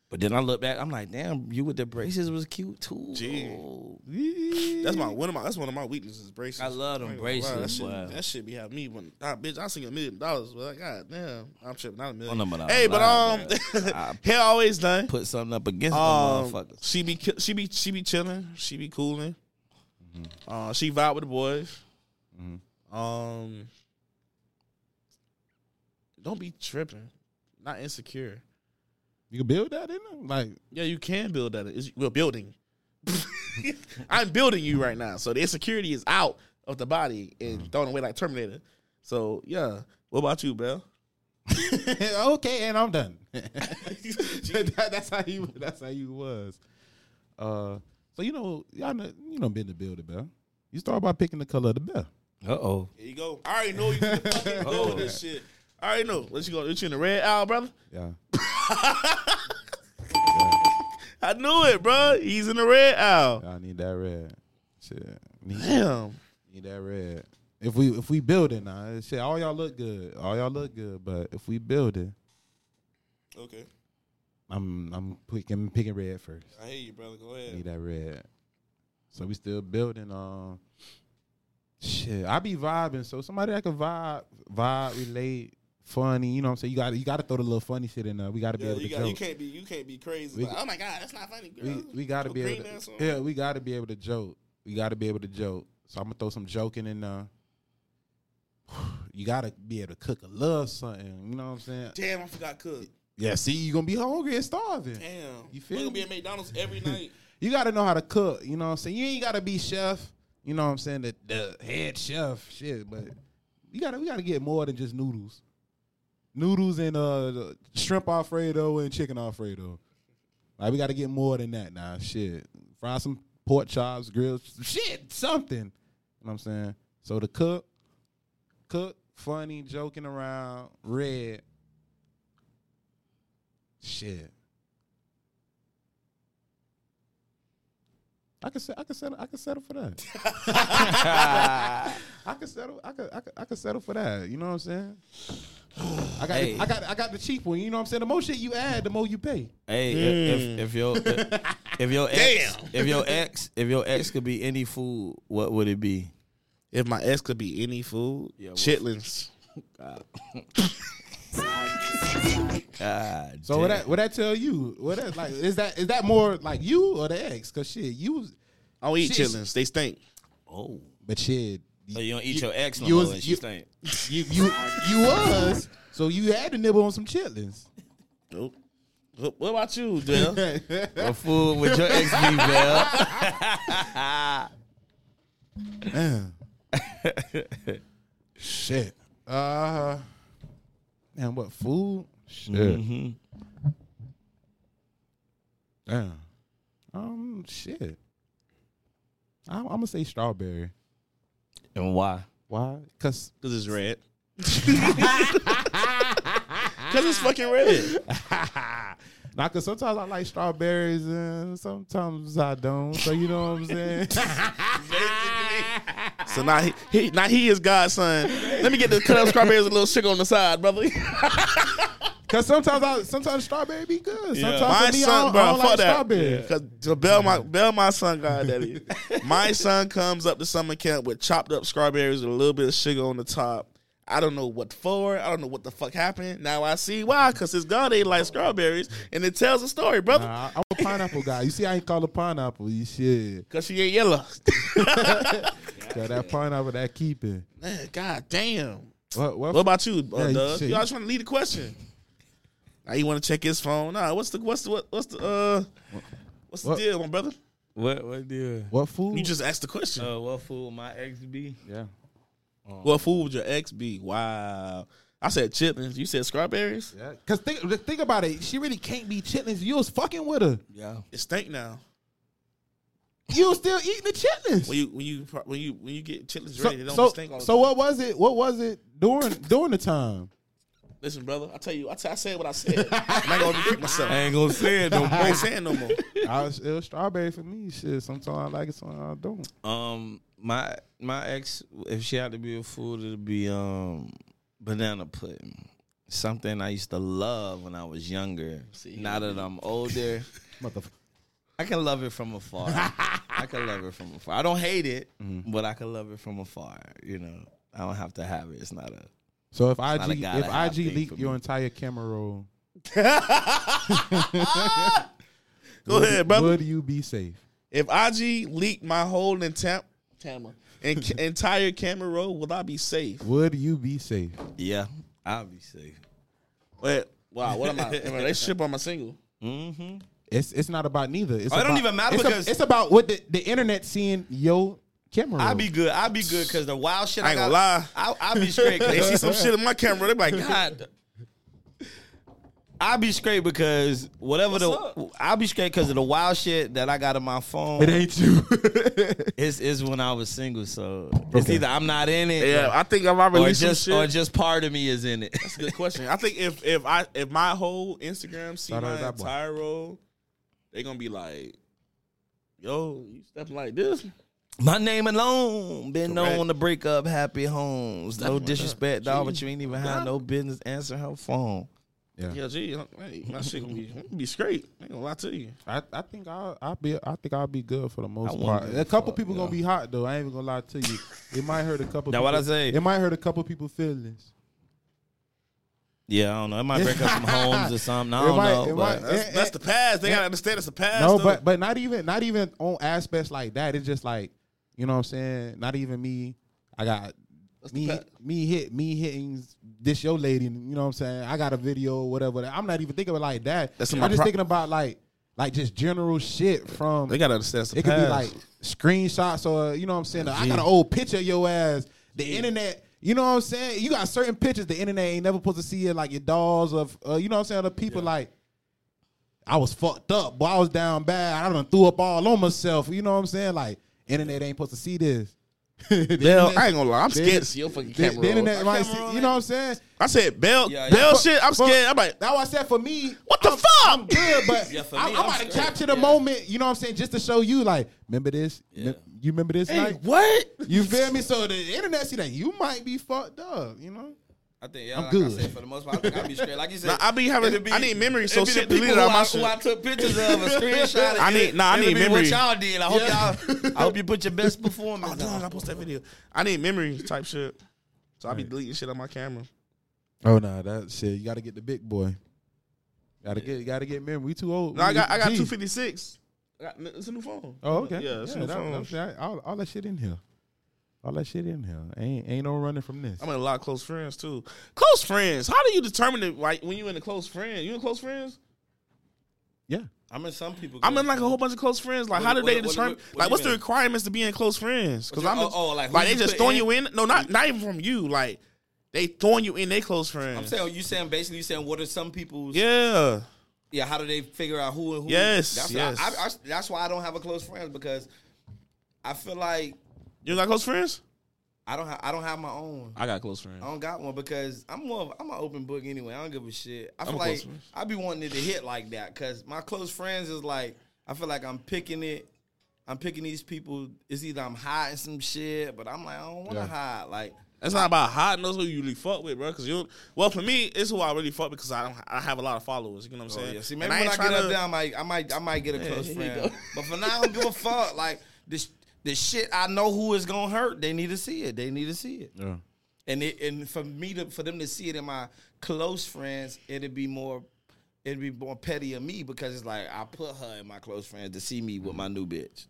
But then I look back, I'm like, damn, you with the braces was cute too. Gee. That's my one of my that's one of my weaknesses. Braces. I love them ain't gonna lie, That braces, shit, that shit be having me when ah, bitch. I sing a million dollars, but like, god damn, I'm tripping. Not a million. Oh, no, I hey, but um, I hair always done. Put something up against Um, motherfuckers. she be she be she be chilling. She be cooling. Mm-hmm. Uh, she vibe with the boys. Um, don't be tripping. Not insecure. You can build that in them, like Yeah, you can build that. It's, we're building. I'm building you right now. So the insecurity is out of the body and Mm. thrown away like Terminator. So yeah. What about you, Bell? okay, and I'm done. That- that's how you. That's how you was. Uh, so you know, y'all know, you know, been to build it, bell. You start by picking the color of the bell. Uh oh. Here you go. I already know you finna fucking go with this shit. I already know. What you going? What you in the red owl, brother? Yeah. I knew it, bro. He's in the red owl. I need that red. Shit. Need, Damn. need that red. If we if we build it now, shit, all y'all look good. All y'all look good, but if we build it, Okay. I'm I'm picking picking red first. I hear you, brother. Go ahead. Need that red. So we still building. Um, shit, I be vibing. So somebody that can vibe, vibe, relate, funny. You know what I'm saying? You got you got to throw the little funny shit in there. We got to be able you, to got, you can't be you can't be crazy. We- Like, oh my god, that's not funny, girl. We we got to be able to. Yeah, we got to be able to joke. We got to be able to joke. So I'm gonna throw some joking in there. You got to be able to cook a little something. You know what I'm saying? Damn, I forgot cook. Yeah. See, you gonna be hungry and starving. Damn. You feel We gonna be at McDonald's every night. you got to know how to cook. You know what I'm saying? You ain't got to be chef. You know what I'm saying? The, the head chef, shit. But you got to we got to get more than just noodles. Noodles and uh shrimp alfredo and chicken alfredo. Like we got to get more than that now. Shit, fry some pork chops, grilled shit, something. You know what I'm saying? So the cook, cook, funny, joking around, red. Shit. I can se- I can settle I can settle for that. I can settle I could I could I could settle for that. You know what I'm saying? I got Hey. I got I got the cheap one. You know what I'm saying? The more shit you add, the more you pay. Hey, if, mm. if your if, if your ex Damn. if your ex if your ex could be any food, what would it be? If my ex could be any food, Yeah, what- chitlins. God. So what that what that tell you? What that like is that is that more like you or the ex? Cause shit, you I don't eat Shit. chitlins. They stink. Oh, but shit. so you don't eat your ex no you more, was- and she you- stink. You you you was so you had to nibble on some chitlins. Nope. What what about you, Dale? What food with your ex be, Bell? Man. shit. Uh man, what food? Shit. Mhm. Damn. Um shit. I'm, I'm gonna say strawberry. And why? Why? Cause Cause it's red. Cause it's fucking red. Nah, cause sometimes I like strawberries and sometimes I don't. So you know what I'm saying? So now he, he now he is godson. Let me get the cut up strawberries and a little sugar on the side, brother. Cause sometimes I sometimes strawberry be good. Sometimes my I son, don't, bro, I don't like that. strawberry. Cause to Bell, my Bell, my son, goddaddy. my son comes up to summer camp with chopped up strawberries with a little bit of sugar on the top. I don't know what for. I don't know what the fuck happened. Now I see why. Cause his god ain't like strawberries, and it tells a story, brother. Nah, I'm a pineapple guy. You see, I ain't call it pineapple. You shit. Cause she ain't yellow. Got that pineapple that keeping. Man, god damn. What? What? What about you, uh, Yeah, you- Doug? shit, You you- always trying to lead the question. Now you want to check his phone? Nah, what's the what's the what, what's the uh what's the What? deal, my brother? What what deal? what food? You just asked the question. Uh, what food would my ex be? yeah. what food would your ex be? Wow. I said chitlins. You said strawberries. Yeah. Cause think think about it. She really can't be chitlins. You was fucking with her. Yeah. It stink now. You still eating the chitlins. When you when you when you when you get chitlins So, ready, they don't so, stink all the so time. what was it? What was it during during the time? Listen, brother, I tell you, I, t- I said what I said. I'm not gonna repeat myself. I ain't gonna say it no more. I ain't saying no more. I was, it was strawberry for me. Shit. Sometimes I like it, sometimes I don't. Um, my my ex, if she had to be a food, it'd be um banana pudding. something I used to love when I was younger. See, now that I'm older, Motherfucker. I can love it from afar. I can love it from afar. I don't hate it, but I can love it from afar. You know, I don't have to have it. It's not a. So if IG gotta if IG leaked your me. entire camera roll, Go ahead, brother. would you be safe? If IG leaked my whole intent, Tama, and ca- entire camera roll, would I be safe? Would you be safe? Yeah, I'll be safe. Wait, wow, what am I? Am I a relationship or am I single? Mm-hmm. It's it's not about neither. It's Oh, it don't about- even matter it's a- because- it's about what the, the internet seeing your camera. I'll be good. I'll be good because the wild shit I I, ain't got, gonna lie. I'll, I'll be straight. They see some shit in my camera, they be like, God, I'll be straight because whatever the up? I'll be straight because of the wild shit that I got on my phone. It ain't you. it's is when I was single, so it's either I'm not in it, yeah, I think if I or release just some or just part of me is in it. that's a good question. I think if if I if my whole Instagram see Shout my to entire roll, they gonna be like, Yo, you stepping like this? My name alone been Correct. known to break up happy homes. No That's disrespect, dog, but you ain't even had no business answering her phone. yeah. Yeah, gee, hey, my shit gonna be, gonna be straight. I ain't gonna lie to you. I, I think I'll, I'll be I think I'll be good for the most part. A a couple fuck, people yeah. gonna be hot though. I ain't even gonna lie to you. It might hurt a couple. That people. what I say. It might hurt a couple people feelings. Yeah, I don't know. It might break up some homes or something. I It don't might- know. but might- That's, that's the past. They gotta understand it's the past. No, though. but but not even not even on aspects like that. It's just like you know what I'm saying. Not even me. I got me me hit me hitting this your lady. You know what I'm saying. I got a video or whatever. I'm not even thinking of it like that. That's I'm just pro- thinking about like like just general shit from. they gotta understand it's the It could be like screenshots or you know what I'm saying. I got an old picture of your ass. The internet. You know what I'm saying? You got certain pictures the internet ain't never supposed to see it, like your dolls of, uh, you know what I'm saying? The people like, I was fucked up, but I was down bad. I done threw up all on myself. You know what I'm saying? Like, internet ain't supposed to see this. The Bell, internet- I ain't gonna lie. I'm scared to see your fucking camera. the roll. internet My might see, roll you know what I'm saying? I said Bell, Yeah, yeah. Bell But- shit. I'm scared. I'm like, That's why I said for me, what the I'm, fuck? I'm good, but Yeah, for I, me, I'm I'm about to capture the Yeah. moment. You know what I'm saying? Just to show you, like, remember this? Yeah. You remember this Hey, night? what? You feel me? So the internet see that you might be fucked up. You know? I think yeah, I'm like good. I said, for the most part, I think I'll be straight. Like you said, Nah, I be having- it'll I need memories, so it'll be shit people deleted out who my I, shit. Who I took pictures of a screenshot. I need- nah, I need be memories. What y'all did. I hope Yeah. y'all. I hope you put your best performance. Oh, dog, I post that video. I need memory type shit. So I be Right. deleting shit on my camera. Oh no, that shit. You got to get the big boy. Got to get, got to get memory. We too old. No, I got I got 256. It's a new phone. Oh okay. Yeah, it's a new that- phone. that's right. all, all that shit in here. All that shit in here. Ain't ain't no running from this. I'm in a lot of close friends too. Close friends. How do you determine it? Like when you in a close friend, you in close friends? yeah. I'm in some people. I'm in like a whole bunch of close friends. Like, What- how do what- they determine? what- what like, you what's the requirements to be in close friends? Because I'm just- oh, oh, like, like they just throwing in? you in. No, not not even from you. Like they throwing you in. They close friends. I'm saying you saying basically you saying what are some people's yeah. yeah how do they figure out who and who Yes, that's yes. I, I, I, that's why I don't have a close friends because I feel like You got close friends? I don't have I don't have my own I got close friends. I don't got one because I'm more of, I'm an open book anyway I don't give a shit I I'm feel a like close friend. I be wanting it to hit like that because my close friends is like I feel like I'm picking it I'm picking these people it's either I'm hot hiding some shit but I'm like I don't want to Yeah. hide like It's not about hiding those who you really fuck with, bro. Because you, well, for me, it's who I really fuck because I don't, I have a lot of followers. You know what I'm saying? Oh, saying? yeah. See, And maybe when I, ain't get tryna- up there, I might, I might, I might get a Yeah, close here friend. But for now, I don't give a fuck. Like this, the shit I know who is gonna hurt. They need to see it. They need to see it. Yeah. And it, and for me to, for them to see it in my close friends, it'd be more, it'd be more petty of me because it's like I put her in my close friends to see me with my new bitch.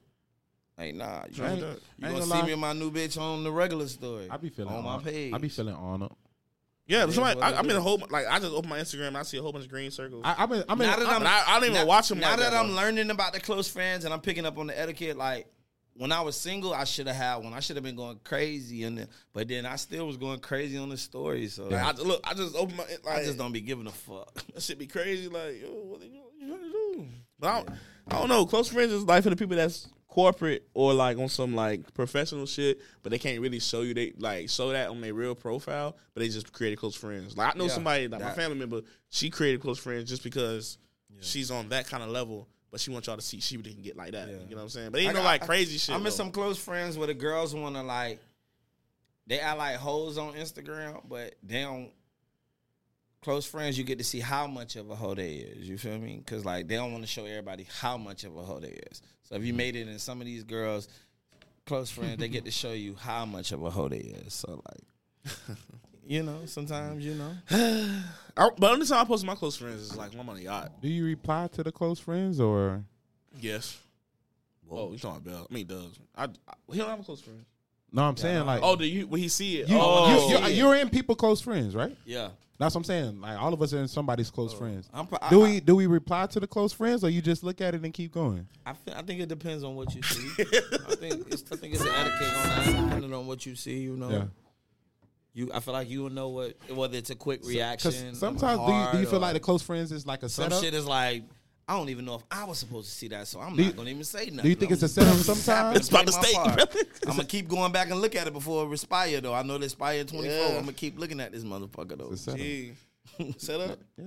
Like nah, you, I gonna- ain't- you ain't gonna gonna see lie. me and my new bitch on the regular story. I be feeling on my page. I be feeling honored. Yeah, It is somebody, I, it I'm in a whole like I just open my Instagram and I see a whole bunch of green circles. I, I'm in, I mean, in, Now that I'm- I, I don't even now, watch them. Now like that, that, I'm learning about the close friends and I'm picking up on the etiquette, like when I was single, I should have had one. I should have been going crazy, and then, but then I still was going crazy on the story. So Like, I, look, I just open my. Like, I just don't be giving a fuck. That should be crazy. Like, yo, what are you, you trying to do? But I don't, I don't know. Close friends is like for the people that's corporate or like on some like professional shit, but they can't really show you they like show that on their real profile, but they just created close friends. Like I know Yeah, somebody like my family member, she created close friends just because she's on that kind of level, but she wants y'all to see she didn't get like that. Yeah. You know what I'm saying? But ain't I no like crazy shit. I'm in some close friends where the girls want to like, they act like hoes on Instagram, but they don't. close friends, you get to see how much of a hoe they is. You feel me? Because like they don't want to show everybody how much of a hoe they is. So if you mm-hmm. made it in some of these girls, close friends, they get to show you how much of a hoe they is. So like, you know, sometimes you know. I, but only time I post to my close friends is like when I'm on a yacht. Do you reply to the close friends or? Yes. Oh, you talking about Bell? I mean, Doug. I, I he don't have a close friend. No, I'm saying like. Oh, do you when he see it? you, oh, you, you're, you're in people close friends, right? Yeah. That's what I'm saying. Like all of us are in somebody's close oh, friends. I'm, pro- Do I, we do we reply to the close friends or you just look at it and keep going? I, feel, I think it depends on what you see. I think it's I think it's an etiquette on that, depending on what you see. You know, Yeah. You I feel like you will know what whether it's a quick reaction. Because sometimes do you, do you feel like the close friends is like a setup? some setup? shit is like I don't even know if I was supposed to see that, so I'm Do not you- gonna even say nothing. do you think I'm it's a just setup happy sometimes? It's about play to stay, I'm gonna keep going back and look at it before it expire though. I know it expire 24. Yeah. I'm gonna keep looking at this motherfucker though. It's a setup. Gee. set up. Yeah.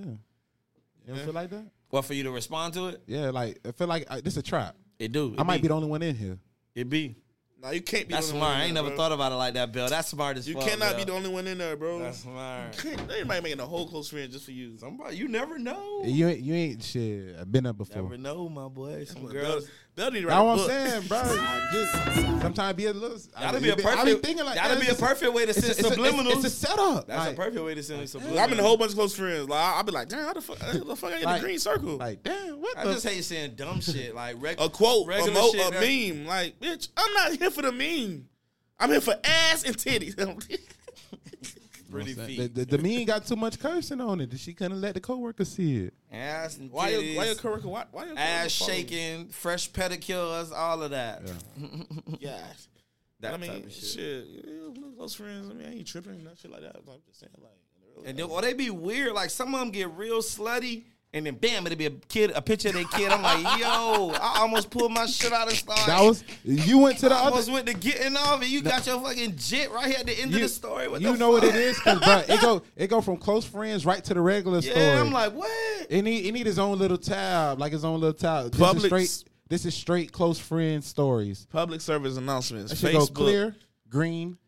You don't feel like that? What for you to respond to it? Yeah, like I feel like I, this is a trap. It do. It I might be the only one in here. It be. No, you can't be. That's the only smart. one I ain't there, never bro. thought about it like that, Bill. That's smart as You fuck. cannot Bill. be the only one in there, bro. That's smart. Can't- Anybody making a whole close friend just for you? Somebody, you never know. You ain't you ain't shit. I've been there before. Never know, my boy. Some girls. Bell need to write That's a what I'm saying, bro. Just sometimes be a little. That'd be a I be perfect. thinking like that'd that. be a perfect way to It's a, send it's, a, subliminals. it's, it's a setup. That's like, a perfect way to send subliminals. I'm in a whole bunch of close friends. Like I'll be like, damn, how the fuck, how the fuck I get Like- the green circle? Like, damn, what I the? just hate saying dumb shit like reg- a quote, a, mo- shit, a meme. Like, bitch, I'm not here for the meme. I'm here for ass and titties. pretty the, feet. the, the meme got too much cursing on it. She couldn't let the coworker see it. ass and why your why your coworker why, why your ass coworker shaking, fresh pedicures, all of that. Yeah. That I mean, shit. shit. yeah, close friends. I mean, I ain't tripping that shit like that. I'm just saying, like, in And then, or they be weird. Like some of them get real slutty, and then bam, it'll be a kid, a picture of their kid. I'm like, yo, I almost pulled my shit out of started. That was you went to the I other. almost went to getting off, and you got your fucking jit right here at the end of the story. What you the know what it is, cause bro, it go it go from close friends right to the regular Yeah, story. I'm like, what? it need it need his own little tab, like his own little tab. This is straight. This is straight close friend stories. Public service announcements. That should go Facebook. clear, green,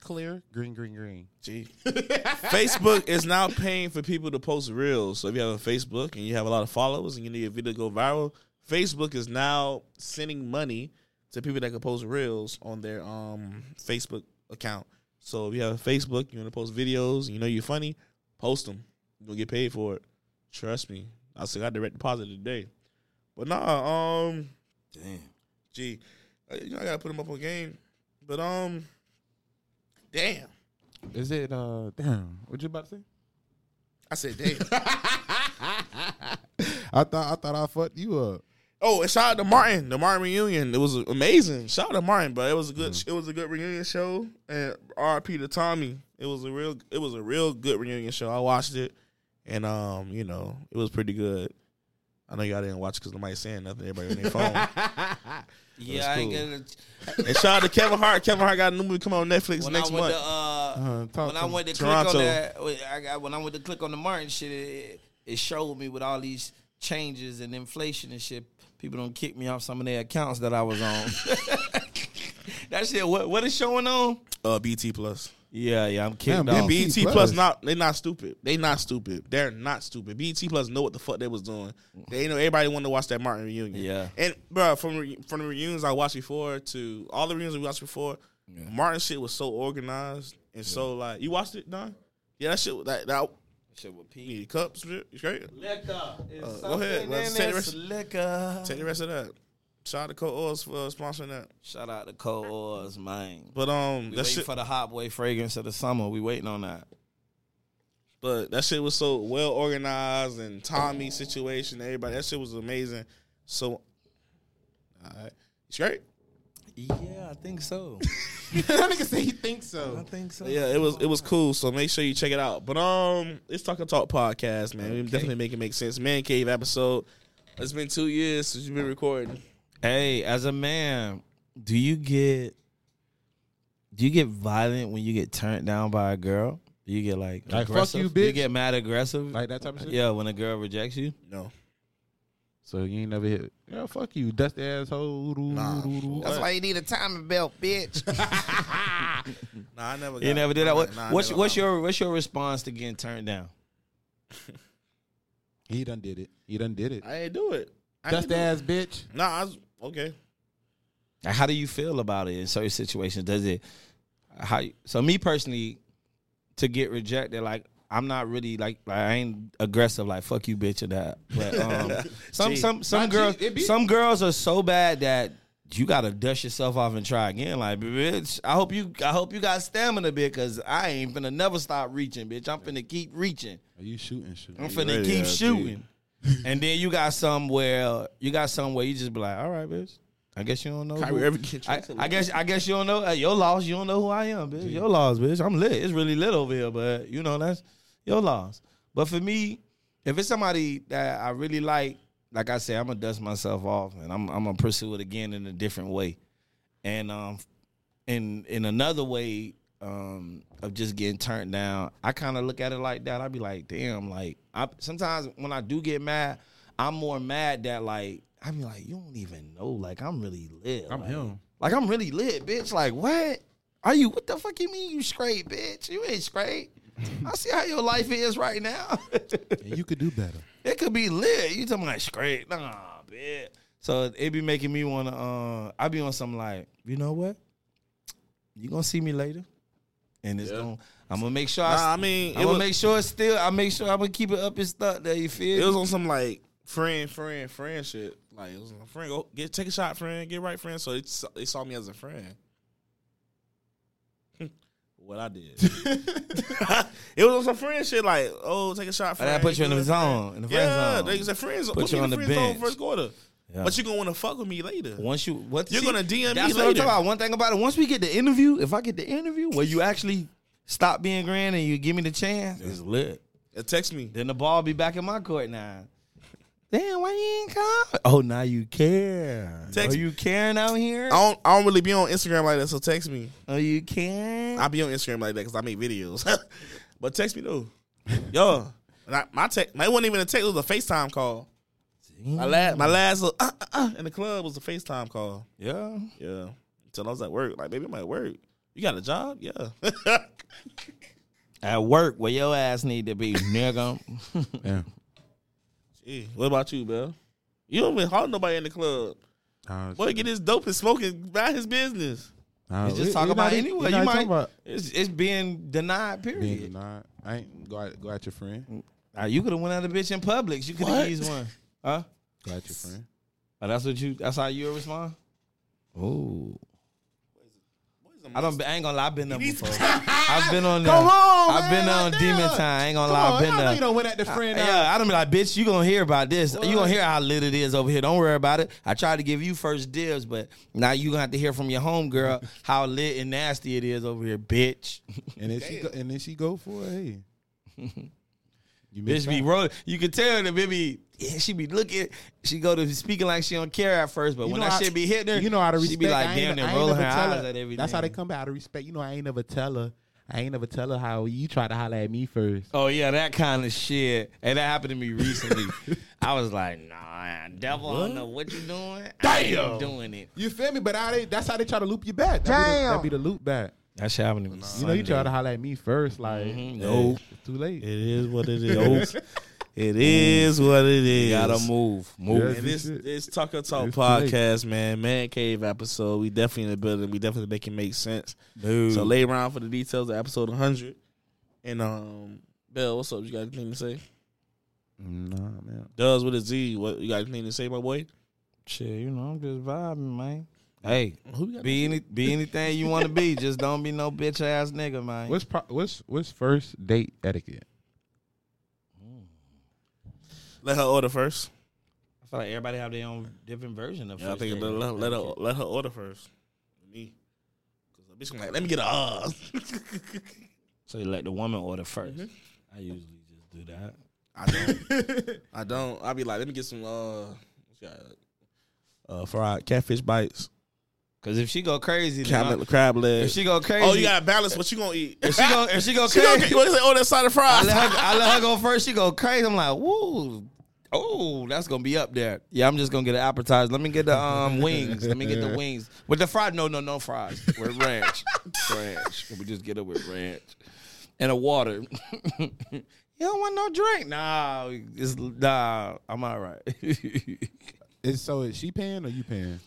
clear, green, green, green. Gee. Facebook is now paying for people to post reels. So if you have a Facebook and you have a lot of followers and you need a video to go viral, Facebook is now sending money to people that can post reels on their um Facebook account. So if you have a Facebook, you want to post videos, you know you're funny, post them. You're gonna get paid for it. Trust me. I still got direct deposit today. But nah, um, Damn. gee, uh, you know I gotta put them up on game. But um, damn, Is it? uh Damn, what you about to say? I said damn. I thought I thought I fucked you up. Oh, and shout out to Martin, the Martin reunion. It was amazing. Shout out to Martin, but it was a good, Mm. it was a good reunion show. And R.P. to Tommy. It was a real, it was a real good reunion show. I watched it, and um, you know, it was pretty good. I know y'all didn't watch because nobody's saying nothing. Everybody on their phone. Yeah, I ain't gonna. and shout out to Kevin Hart. Kevin Hart got a new movie coming on Netflix When next I went month. to, uh, Uh, when I went to Toronto. click on that, I got when I went to click on the Martin shit, it, it showed me with all these changes and inflation and shit. People don't kick me off some of their accounts that I was on. that shit, what what is showing on? uh, BET Plus. Yeah, yeah, I'm kidding. Damn, off. BT BET Plus. Plus not they not stupid. They not stupid. They're not stupid. BET Plus know what the fuck they was doing. They know everybody wanted to watch that Martin reunion. Yeah. And bro, from re- from the reunions I watched before to all the reunions we watched before, Martin shit was so organized and so like you watched it, Don? Yeah, that shit was- that that Shit with you Pete. need cups, you straight? Liquor. Uh, go ahead. Let's take the rest- liquor. Take the rest of that. Shout out to Cold Oils for uh, sponsoring that. Shout out to Cold Oils, man. But um We that waiting shit for the hot boy fragrance of the summer. We waiting on that. but that shit was so well organized and Tommy situation, everybody that shit was amazing. So all right. You straight? Yeah, I think so. that nigga say he thinks so. I think so. Yeah, it was it was cool. So make sure you check it out. But um, it's Talk and Talk podcast, man. We definitely make it make sense. Man Cave episode. It's been two years since you've been recording. Hey, as a man, do you get do you get violent when you get turned down by a girl? Do you get like, Like, fuck aggressive? you, Do you get mad aggressive? Like that type of shit. yeah, when a girl rejects you. No, So you ain't never hit. Yeah, fuck you, dusty asshole. Nah. That's why you need a timing belt, bitch. nah, I never. you got- never did that. What, Nah, what's what's your what's your response to getting turned down? He done did it. He done did it. I ain't do it. I Dust ain't do it. ass bitch. Nah, I was okay. Like, How do you feel about it in certain situations? Does it how so me personally to get rejected like I'm not really like, like I ain't aggressive like fuck you bitch or that. But um some Gee. some some Not girls G, be- some girls are so bad that you gotta dust yourself off and try again. Like, bitch, I hope you I hope you got stamina, bitch, cause I ain't finna never stop reaching, bitch. I'm finna keep reaching. Are you shooting? Shooting. I'm finna ready, keep uh, shooting. And then you got somewhere you got somewhere you just be like, all right, bitch. I guess you don't know. Kyrie Irving get I. I guess I guess you don't know. Uh, your loss. You don't know who I am, bitch. Your loss, bitch. I'm lit. It's really lit over here, but you know that's your loss. But for me, if it's somebody that I really like, like I said, I'm gonna dust myself off and I'm I'm gonna pursue it again in a different way. And um, in in another way um of just getting turned down, I kind of look at it like that. I'd be like, damn, like I sometimes when I do get mad, I'm more mad that like I be like, you don't even know, like I'm really lit. I'm like, him. Like I'm really lit, bitch. Like what? Are you? What the fuck you mean you straight, bitch? You ain't straight. I see how your life is right now. And you could do better. it could be lit. You talking like straight? Nah, bitch. So it be making me wanna. Uh, I be on something like, you know what? You gonna see me later, and it's Yeah. gonna. I'm gonna make sure. I, Nah, I mean, I'm gonna was, make sure it's still. I make sure I'm gonna keep it up and stuff. There, you feel? it was on some like friend, friend, friend shit. Like it was a friend. Go get take a shot, friend. Get right, friend. So they, saw- they saw me as a friend. what I did. it was on some friend shit. Like, oh, take a shot, I friend. gotta put you in the zone, in the friend Yeah, zone. they said friends. Put Put you you on in the the friend zone bench. first quarter. Yeah. But you're gonna want to fuck with me later. Once you what You're gonna DM me That's what I'm later. talking about. One thing about it, once we get the interview, if I get the interview where you actually stop being grand and you give me the chance, it's lit. Uh, Text me. Then the ball be back in my court now. Damn, why you ain't come? Oh, now you care. Text- Are you caring out here? I don't. I don't really be on Instagram like that. So text me. Are you can. I be on Instagram like that because I make videos. but text me though. Yo, I- my text. It wasn't even a text. It was a Facetime call. My last. My last. little, Uh, uh, uh, in the club was a Facetime call. yeah. Yeah. Until I was at work. Like, baby, I'm at work. You got a job? Yeah. At work where your ass need to be, nigga. Yeah. Gee, what about you, Bill? You don't even holler nobody in the club. Uh, Boy, get his dope and smoking by his business. uh, You just we- talk we about not- anywhere. You might. talking about It's, it's being denied. being Period. denied. I ain't go out, go at your friend. Uh, you could have went out of bitch in Publix. You could have used one. Huh? Go at your friend. Oh, that's what you. That's how you respond. Oh, I don't. I ain't gonna lie. I've been there before. I've been on. Come there. on, I've been man, on damn. demon time. I ain't gonna Come lie. on, I've been I there. you don't went at the friend. now. Yeah, I don't be like, bitch, you gonna hear about this. You gonna hear how lit it is over here. Don't worry about it. I tried to give you first dibs, but now you gonna have to hear from your homegirl how lit and nasty it is over here, bitch. And then she go, and then she go for it. Hey, you Bitch be rolling. You can tell the baby. Yeah, she be looking. She go to speaking like she don't care at first, but You when know that how- shit be hitting her, You know how to respect. she respect. be like, damn, I they're rolling her never tell eyes at everything. That's how they come out of respect. You know, I ain't never tell her. I ain't never tell her how you try to holler at me first. Oh yeah, that kind of shit. And that happened to me recently. I was like, nah, devil, I don't know what you doing. I ain't Damn. doing it. You feel me? But I, they, that's how they try to loop you back. That be the, that be the loop back. That shit happened to me. You know, you try to holler at me first. Like, Mhm. no, No. it's too late. It is what it is. it is what it is. You gotta move, move. Yeah. And this Shit. this Tucker Talk It's too late. podcast, man, man cave episode. We definitely in the building. We definitely make it make sense. Dude. So lay around for the details of episode 100. And um, Bill, what's up? You got anything to say? Nah, man. Does with a Z. What you got anything to say, my boy? shit, you know, I'm just vibing, man. Hey, Who be any be anything you want to be. Just don't be no bitch ass nigga, man. What's pro- what's what's first date etiquette? Let her order first. I feel like everybody have their own different version of. Yeah, I think let, let, let her let her order first. Me, because bitch like, let me get a uh. So you let the woman order 1st Mm-hmm. I usually just do that. I don't. I don't. I'll be like, let me get some uh, what's got, uh, fried catfish bites, Cause if she go crazy, then crab, I- crab if legs. she go crazy, oh, you gotta balance what you gonna eat. if she go if she go she gonna crazy, get, what is it? Oh, that side of I fries. let, her, I let her go first. She go crazy. I'm like, woo. Oh, that's gonna be up there. Yeah, I'm just gonna get an appetizer. Let me get the um wings. Let me get the wings with the fried. No, no, no fries. With ranch, ranch. Let me just get it with ranch and a water. You don't want no drink? Nah, it's nah. I'm all right. Is so is she paying or you paying?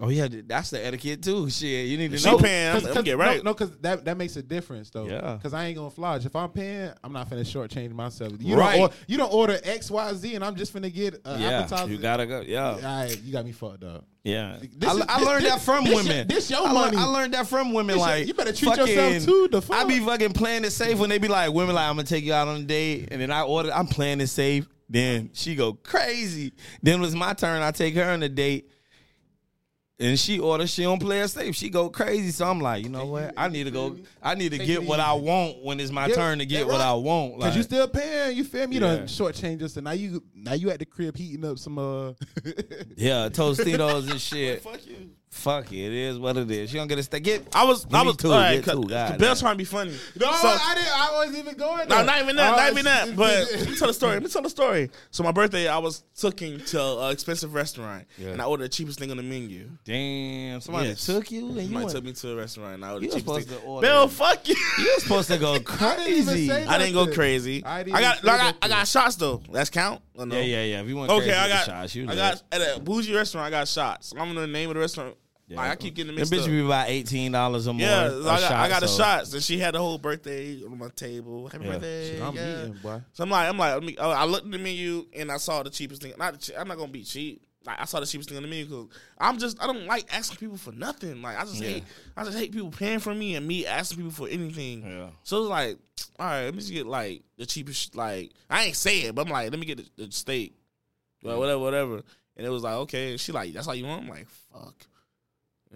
Oh yeah, that's the etiquette too. Shit, you need to She know. paying. I'm, I'm gonna get right. No, because that, that makes a difference though. Yeah. Because I ain't gonna flodge. If I'm paying, I'm not finna shortchange myself. You Right. don't or, you don't order X Y Z, and I'm just finna get uh, yeah, appetizer. you gotta go. Yeah, All right, you got me fucked up. yeah. This I, is- I learned this- that from this women. your- this your I lear- money. I learned that from women. This your- like you better treat fucking- yourself too, the fuck? I be fucking playing it safe when they be like, women like, I'm gonna take you out on a date, and then I order, I'm playing it safe. Then she go crazy. Then it was my turn. I take her on a date. And she orders, she don't play it safe. She go crazy. So I'm like, you know what? I need to go. I need to get what I want when it's my Yeah, turn to get that what. I want. Cause Like, you still paying, you feel me? You Yeah. done shortchange us, and now you now you at the crib heating up some uh. yeah, Tostitos and shit. Fuck you. Fuck it, it is what it is. She don't get a steak. Get I was, I was too, all right, get cause, two, cause goddamn. Bell's trying to be funny. no, So- I didn't. I wasn't even going. No, not even that, Uh, not even that. But let me tell the story. Let me tell the story. So my birthday, I was taken to an expensive restaurant, Yeah. and I ordered the cheapest thing on the menu. damn. Somebody Yes. took you and you Somebody went, took me to a restaurant, and I ordered You the cheapest thing. to order- Bell, fuck you. you were supposed to go I didn't crazy. I didn't go crazy. I I, didn't got, I got, nothing. I got shots though. That's count. No? Yeah, yeah, yeah. If you went Okay, crazy I got, shots, you I got at a bougie restaurant. I got shots. I'm gonna name of the restaurant. Yeah. Like I keep getting Them mixed bitch up. be about eighteen dollars or more. Yeah, a I got, I shot, got the shots, and she had the whole birthday on my table. Happy Yeah. birthday! Shit, I'm yeah. eating, boy. So I'm like, I'm like, let me, I looked at the menu and I saw the cheapest thing. Not, the che- I'm not gonna be cheap. Like I saw the cheapest thing on the menu because I'm just, I don't like asking people for nothing. Like I just Yeah. hate, I just hate people paying for me and me asking people for anything. Yeah. So it's like, all right, let me just get like the cheapest. Like I ain't say it, but I'm like, let me get the, the steak, well, whatever, whatever. And it was like, okay. And she like, that's all you want. I'm like, fuck.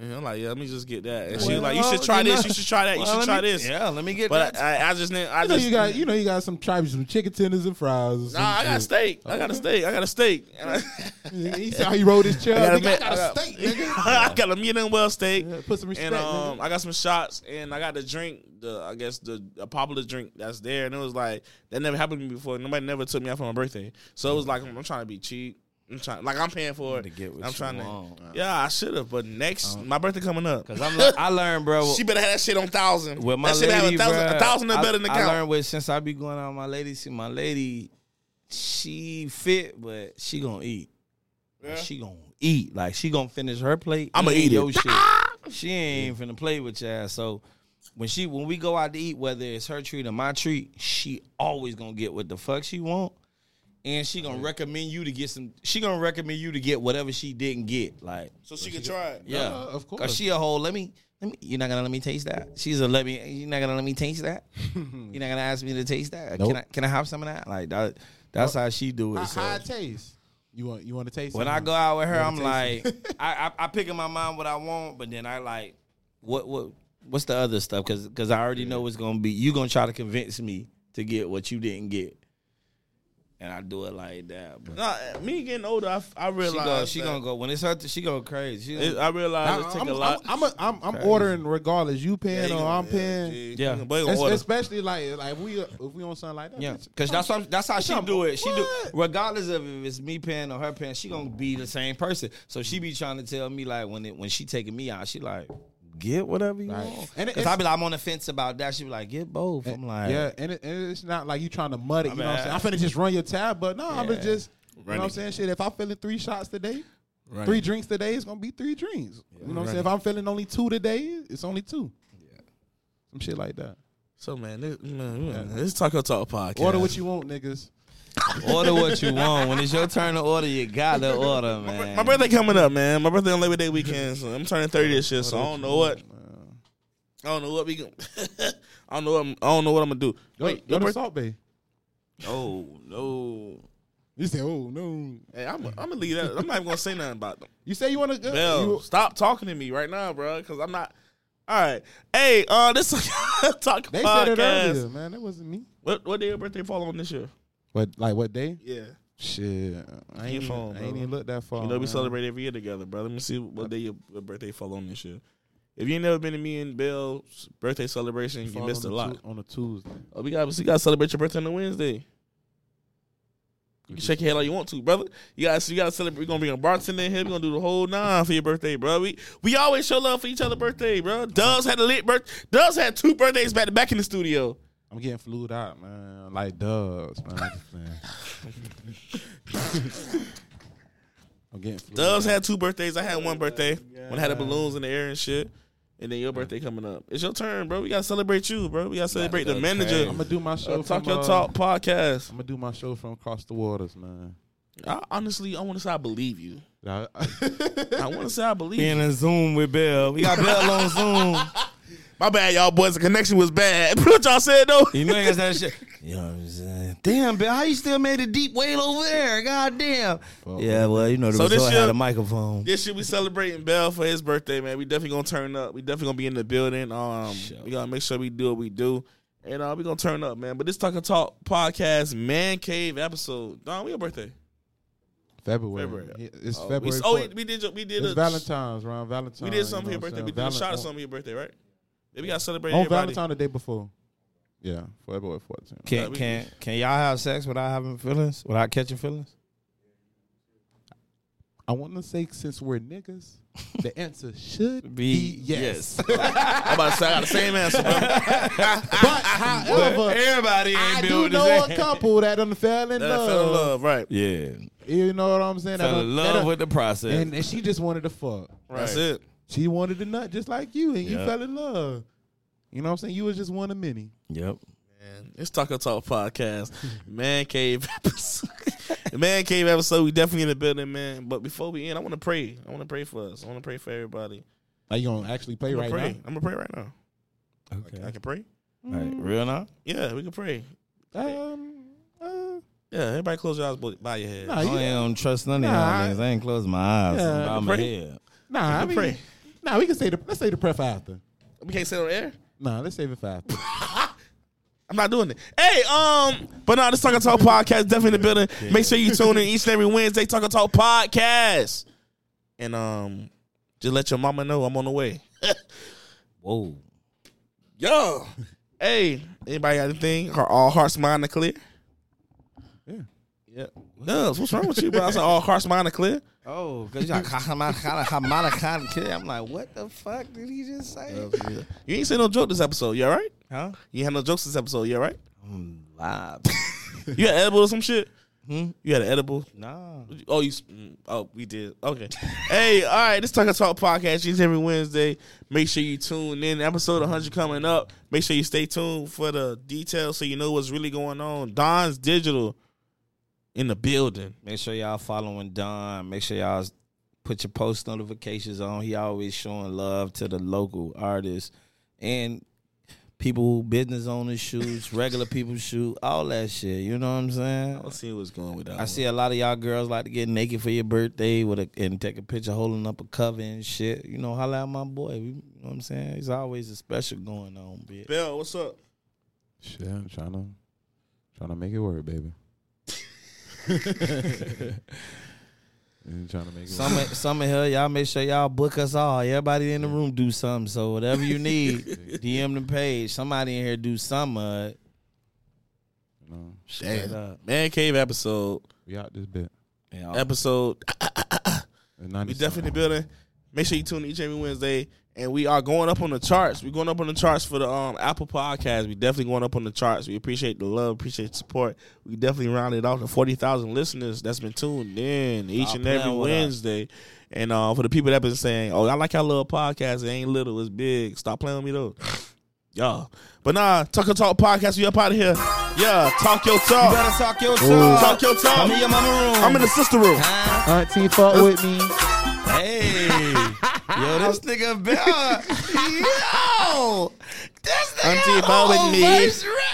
And I'm like, yeah, let me just get that. And she was like, you should try you this. know- You should try that. You should try me- this. Yeah, let me get But that. I, I just, didn't- I You know just, you got you know you got some tribes, some chicken tenders and fries. Nah, I got shit. steak. I got a steak. I got a steak. He said how he rode his chair. I got, Nigga, a, I got a steak, nigga. I got a medium well steak. Yeah, Put some respect. And um, nigga. I got some shots, and I got the drink, the I guess the a popular drink that's there, and it was like that never happened to me before. Nobody never took me out for my birthday, so it was like I'm, I'm trying to be cheap. I'm trying, like I'm paying for it. To get what I'm trying want. to. Yeah, I should have, but next uh-huh. my birthday coming up. Cause I'm, I learned, bro. she better have that shit on thousand. with my that shit have lady, a thousand, bruh, a thousand I- better than the I count. learned with since I be going out with my lady. See, my lady, she fit, but she gonna eat. Yeah. She gonna eat. Like she gonna finish her plate. I'ma eat it. shit. She ain't even finna play with your ass. So when she when we go out to eat, whether it's her treat or my treat, she always gonna get what the fuck she want. And she gonna recommend you to get some. She gonna recommend you to get whatever she didn't get. Like so she can try it. yeah, Uh, of course. Cause she a whole. Let me. Let me. You're not gonna let me taste that. She's a let me. You're not gonna let me taste that. you're not gonna ask me to taste that. Nope. Can I? Can I have some of that? Like that. That's how she do it. How, So how it taste? You want you want to taste? It? When I go out with her, I'm like, I, I I pick in my mind what I want, but then I like, what what what's the other stuff? Because because I already know it's gonna be. You gonna try to convince me to get what you didn't get, and I do it like that. But Nah, me getting older, I, f- I she go. She that- gonna go when it's her. She go crazy. She gonna, I realized it I, take am a lot. I'm, I'm, I'm, I'm ordering regardless. You paying Yeah, or you I'm gonna- paying. yeah, Yeah. yeah. Boy, you gonna Es- order. Especially like like if we uh, if we on something like that. Yeah, because that's what, that's how she do it. She do regardless of if it's me paying or her paying. She gonna be the same person. So she be trying to tell me like when it when she taking me out, she like get whatever you Right. want. And it- Because I be like I'm on the fence about that. She be like get both. I'm like yeah, and, it, and it's not like you trying to mud it. My You know what I'm saying? I'm finna just run your tab, but no, I'm Yeah. gonna just. You know what I'm saying? Shit, if I'm feeling three shots today, Right. three drinks today, it's gonna be three drinks. You know what I'm saying? If I'm feeling only two today, it's only two. Yeah. Some shit like that. So man, this, man, man, this is Taco Talk podcast. Order what you want, niggas. order what you want. When it's your turn to order, you gotta order, man. my birthday coming up, man. My birthday on Labor Day weekend, so I'm turning 30 this year. So I don't know what. I don't know what we can. I don't know. What I'm, I don't know what I'm gonna do. Go, Wait, go your to birth- Salt Bae. Oh no. You say, oh no. Hey, I'm, I'm gonna leave that. I'm not even gonna say nothing about them. You say you want to go? Bell, you- stop talking to me right now, bro, because I'm not. All right. Hey, uh, this talk they podcast. said it earlier, man. That wasn't me. What what day your birthday fall on this year? What like what day? Yeah. Shit, I ain't, Your even, phone, I ain't even looked that far. You know, we man. celebrate every year together, bro. Let me see what day your, your birthday fall on this year. If you ain't never been to me and Bill's birthday celebration, you Fall missed a lot. Tu- on a Tuesday. Oh, we got we got to celebrate your birthday on a Wednesday. You can shake your head all you want to, brother. You got you got to celebrate. We're gonna bring a bartender in here. We're gonna do the whole nine for your birthday, bro. We we always show love for each other birthday, bro. Doves had a lit birth. Doves had two birthdays back to back in the studio. I'm getting flued out, man. Like doves, man. I'm just playing. I'm getting flued Dubs out. had two birthdays. I had one birthday when I had the balloons in the air and shit. And then your birthday coming up. It's your turn, bro. We gotta celebrate you, bro. We gotta celebrate the go manager. I'm gonna do my show. Uh, Talk from, Your uh, Talk podcast. I'm gonna do my show from across the waters, man. I, honestly, I want to say I believe you. I- I want to say I believe Being you. in Zoom with Bell. We got Bell on Zoom. My bad, y'all boys. The connection was bad. what y'all said though? You know, ain't got that shit. You know what I'm saying? Damn, Bill, how you still made a deep whale over there? God damn. Fuck, Yeah, well, you know, the So this resort year- had a microphone. This shit we celebrating Bell for his birthday, man. We definitely gonna turn up. We definitely gonna be in the building. Um, Sure. we gotta make sure we do what we do, and uh, we gonna turn up, man. But this Talk and Talk podcast man cave episode. Don, we your birthday? February. February. It's Oh, February. We, oh, 4th. we did. We did it's a Valentine's, around Valentine's. We did something for you your know what birthday. I'm We saying? did a shot of Valen- something for your birthday, right? Yeah, we gotta celebrate On everybody. Valentine's the day before. Yeah, February 14th. Yeah, Can we- can can y'all have sex without having feelings? Without catching feelings? I want to say since we're niggas, the answer should Be be yes. I'm about to say I got the same answer, bro. but however, everybody I do know a couple that done fell in That love. fell in love, right? Yeah, You know what I'm saying? That fell done- in love done- with the process. and, and she just wanted to fuck. That's it. She wanted to nut just like you, and you Yeah. fell in love. You know what I'm saying? You was just one of many. yep. Man, it's Taco Talk podcast, Man Cave episode. Man Cave episode. We definitely in the building, man. But before we end, I want to pray. I want to pray for us. I want to pray for everybody. Are you gonna actually play I'm right gonna pray. now? I'm gonna pray right now. Okay. I can pray. All right, real now. Yeah, we can pray. Um, uh, Yeah, everybody close your eyes, but bow your head. Nah, I you- ain't don't trust none of Nah, y'all I- niggas. I ain't close my eyes. Yeah, I'm about my pray. head. nah, I can mean, pray. Nah, we can say the let's say the prayer for after. We can't sit on air. Nah, let's save it for after. I'm not doing it. Hey, um, but no, this Talk and Talk podcast definitely in the building. Make sure you tune in each and every Wednesday. Talk and Talk podcast, and um, just let your mama know I'm on the way. Whoa. Yo, hey, anybody got anything? Are all hearts, mind, and clear? Yeah. Yeah. Nubs, what's wrong with you, bro? I said mind, and clear. Oh, because you're like, Hamana kid. I'm like, what the fuck did he just say? You ain't say no joke this episode. You all right? Huh? You had no jokes this episode. You all right? I'm live. You had edible or some shit? Hmm? You had an edible? nah. Oh, you. mm, Oh, we did. Okay. hey, all right. This Talk and Talk podcast is every Wednesday. Make sure you tune in. Episode 100 coming up. Make sure you stay tuned for the details so you know what's really going on. Don's Digital in the building. Make sure y'all following Don. Make sure y'all put your post notifications on. He always showing love to the local artists and people, business owners shoots, regular people shoot, all that shit. You know what I'm saying? Let's see what's going with that. I see a lot of y'all girls like to get naked for your birthday with a and take a picture holding up a cover and shit. You know, holla at my boy. You know what I'm saying? He's always a special going on, bitch. Bell, what's up? Shit, I'm trying to trying to make it work, baby. I'm trying to make it Some work. some of here, y'all make sure y'all book us all. Everybody in the room do something. So whatever you need, DM the page. Somebody in here do some uh, of it. You know, Straight up. Man Cave episode. we out this bit. Yeah, Episode. It's 90 We definitely in the building. Make sure you tune in each and every Wednesday. And we are going up on the charts. We're going up on the charts for the um, Apple Podcast. We definitely going up on the charts. We appreciate the love, appreciate the support. We definitely rounded off to forty thousand listeners that's been tuned in each Stop and every playing with us. Wednesday. And uh, for the people that been saying, "Oh, I like our little podcast. It ain't little, it's big." Stop playing with me though, y'all. But nah, talk and talk podcast. We up out of here. Yeah, talk your You talk. better talk your talk. Talk your talk. Come in your mama room. I'm in the sister room. Huh? Auntie fuck with me. Hey, yo, this nigga Bell. Yo, this nigga Auntie fuck with me.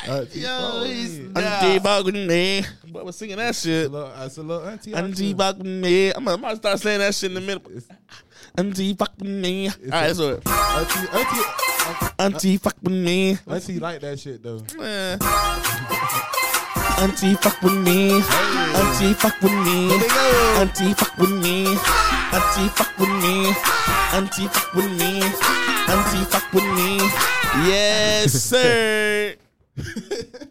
Auntie Yo, he's. Auntie fuck with me. But we're singing that shit. That's a little auntie. Auntie fuck with me. I'm gonna, start saying that shit in the middle. Auntie fuck with me. All right, so Auntie, auntie, auntie fuck with me. auntie like that shit though. Auntie fuck with me. Auntie fuck with me. Auntie fuck with me. Auntie fuck with me. Auntie fuck with me. Auntie fuck with me. Yes, sir.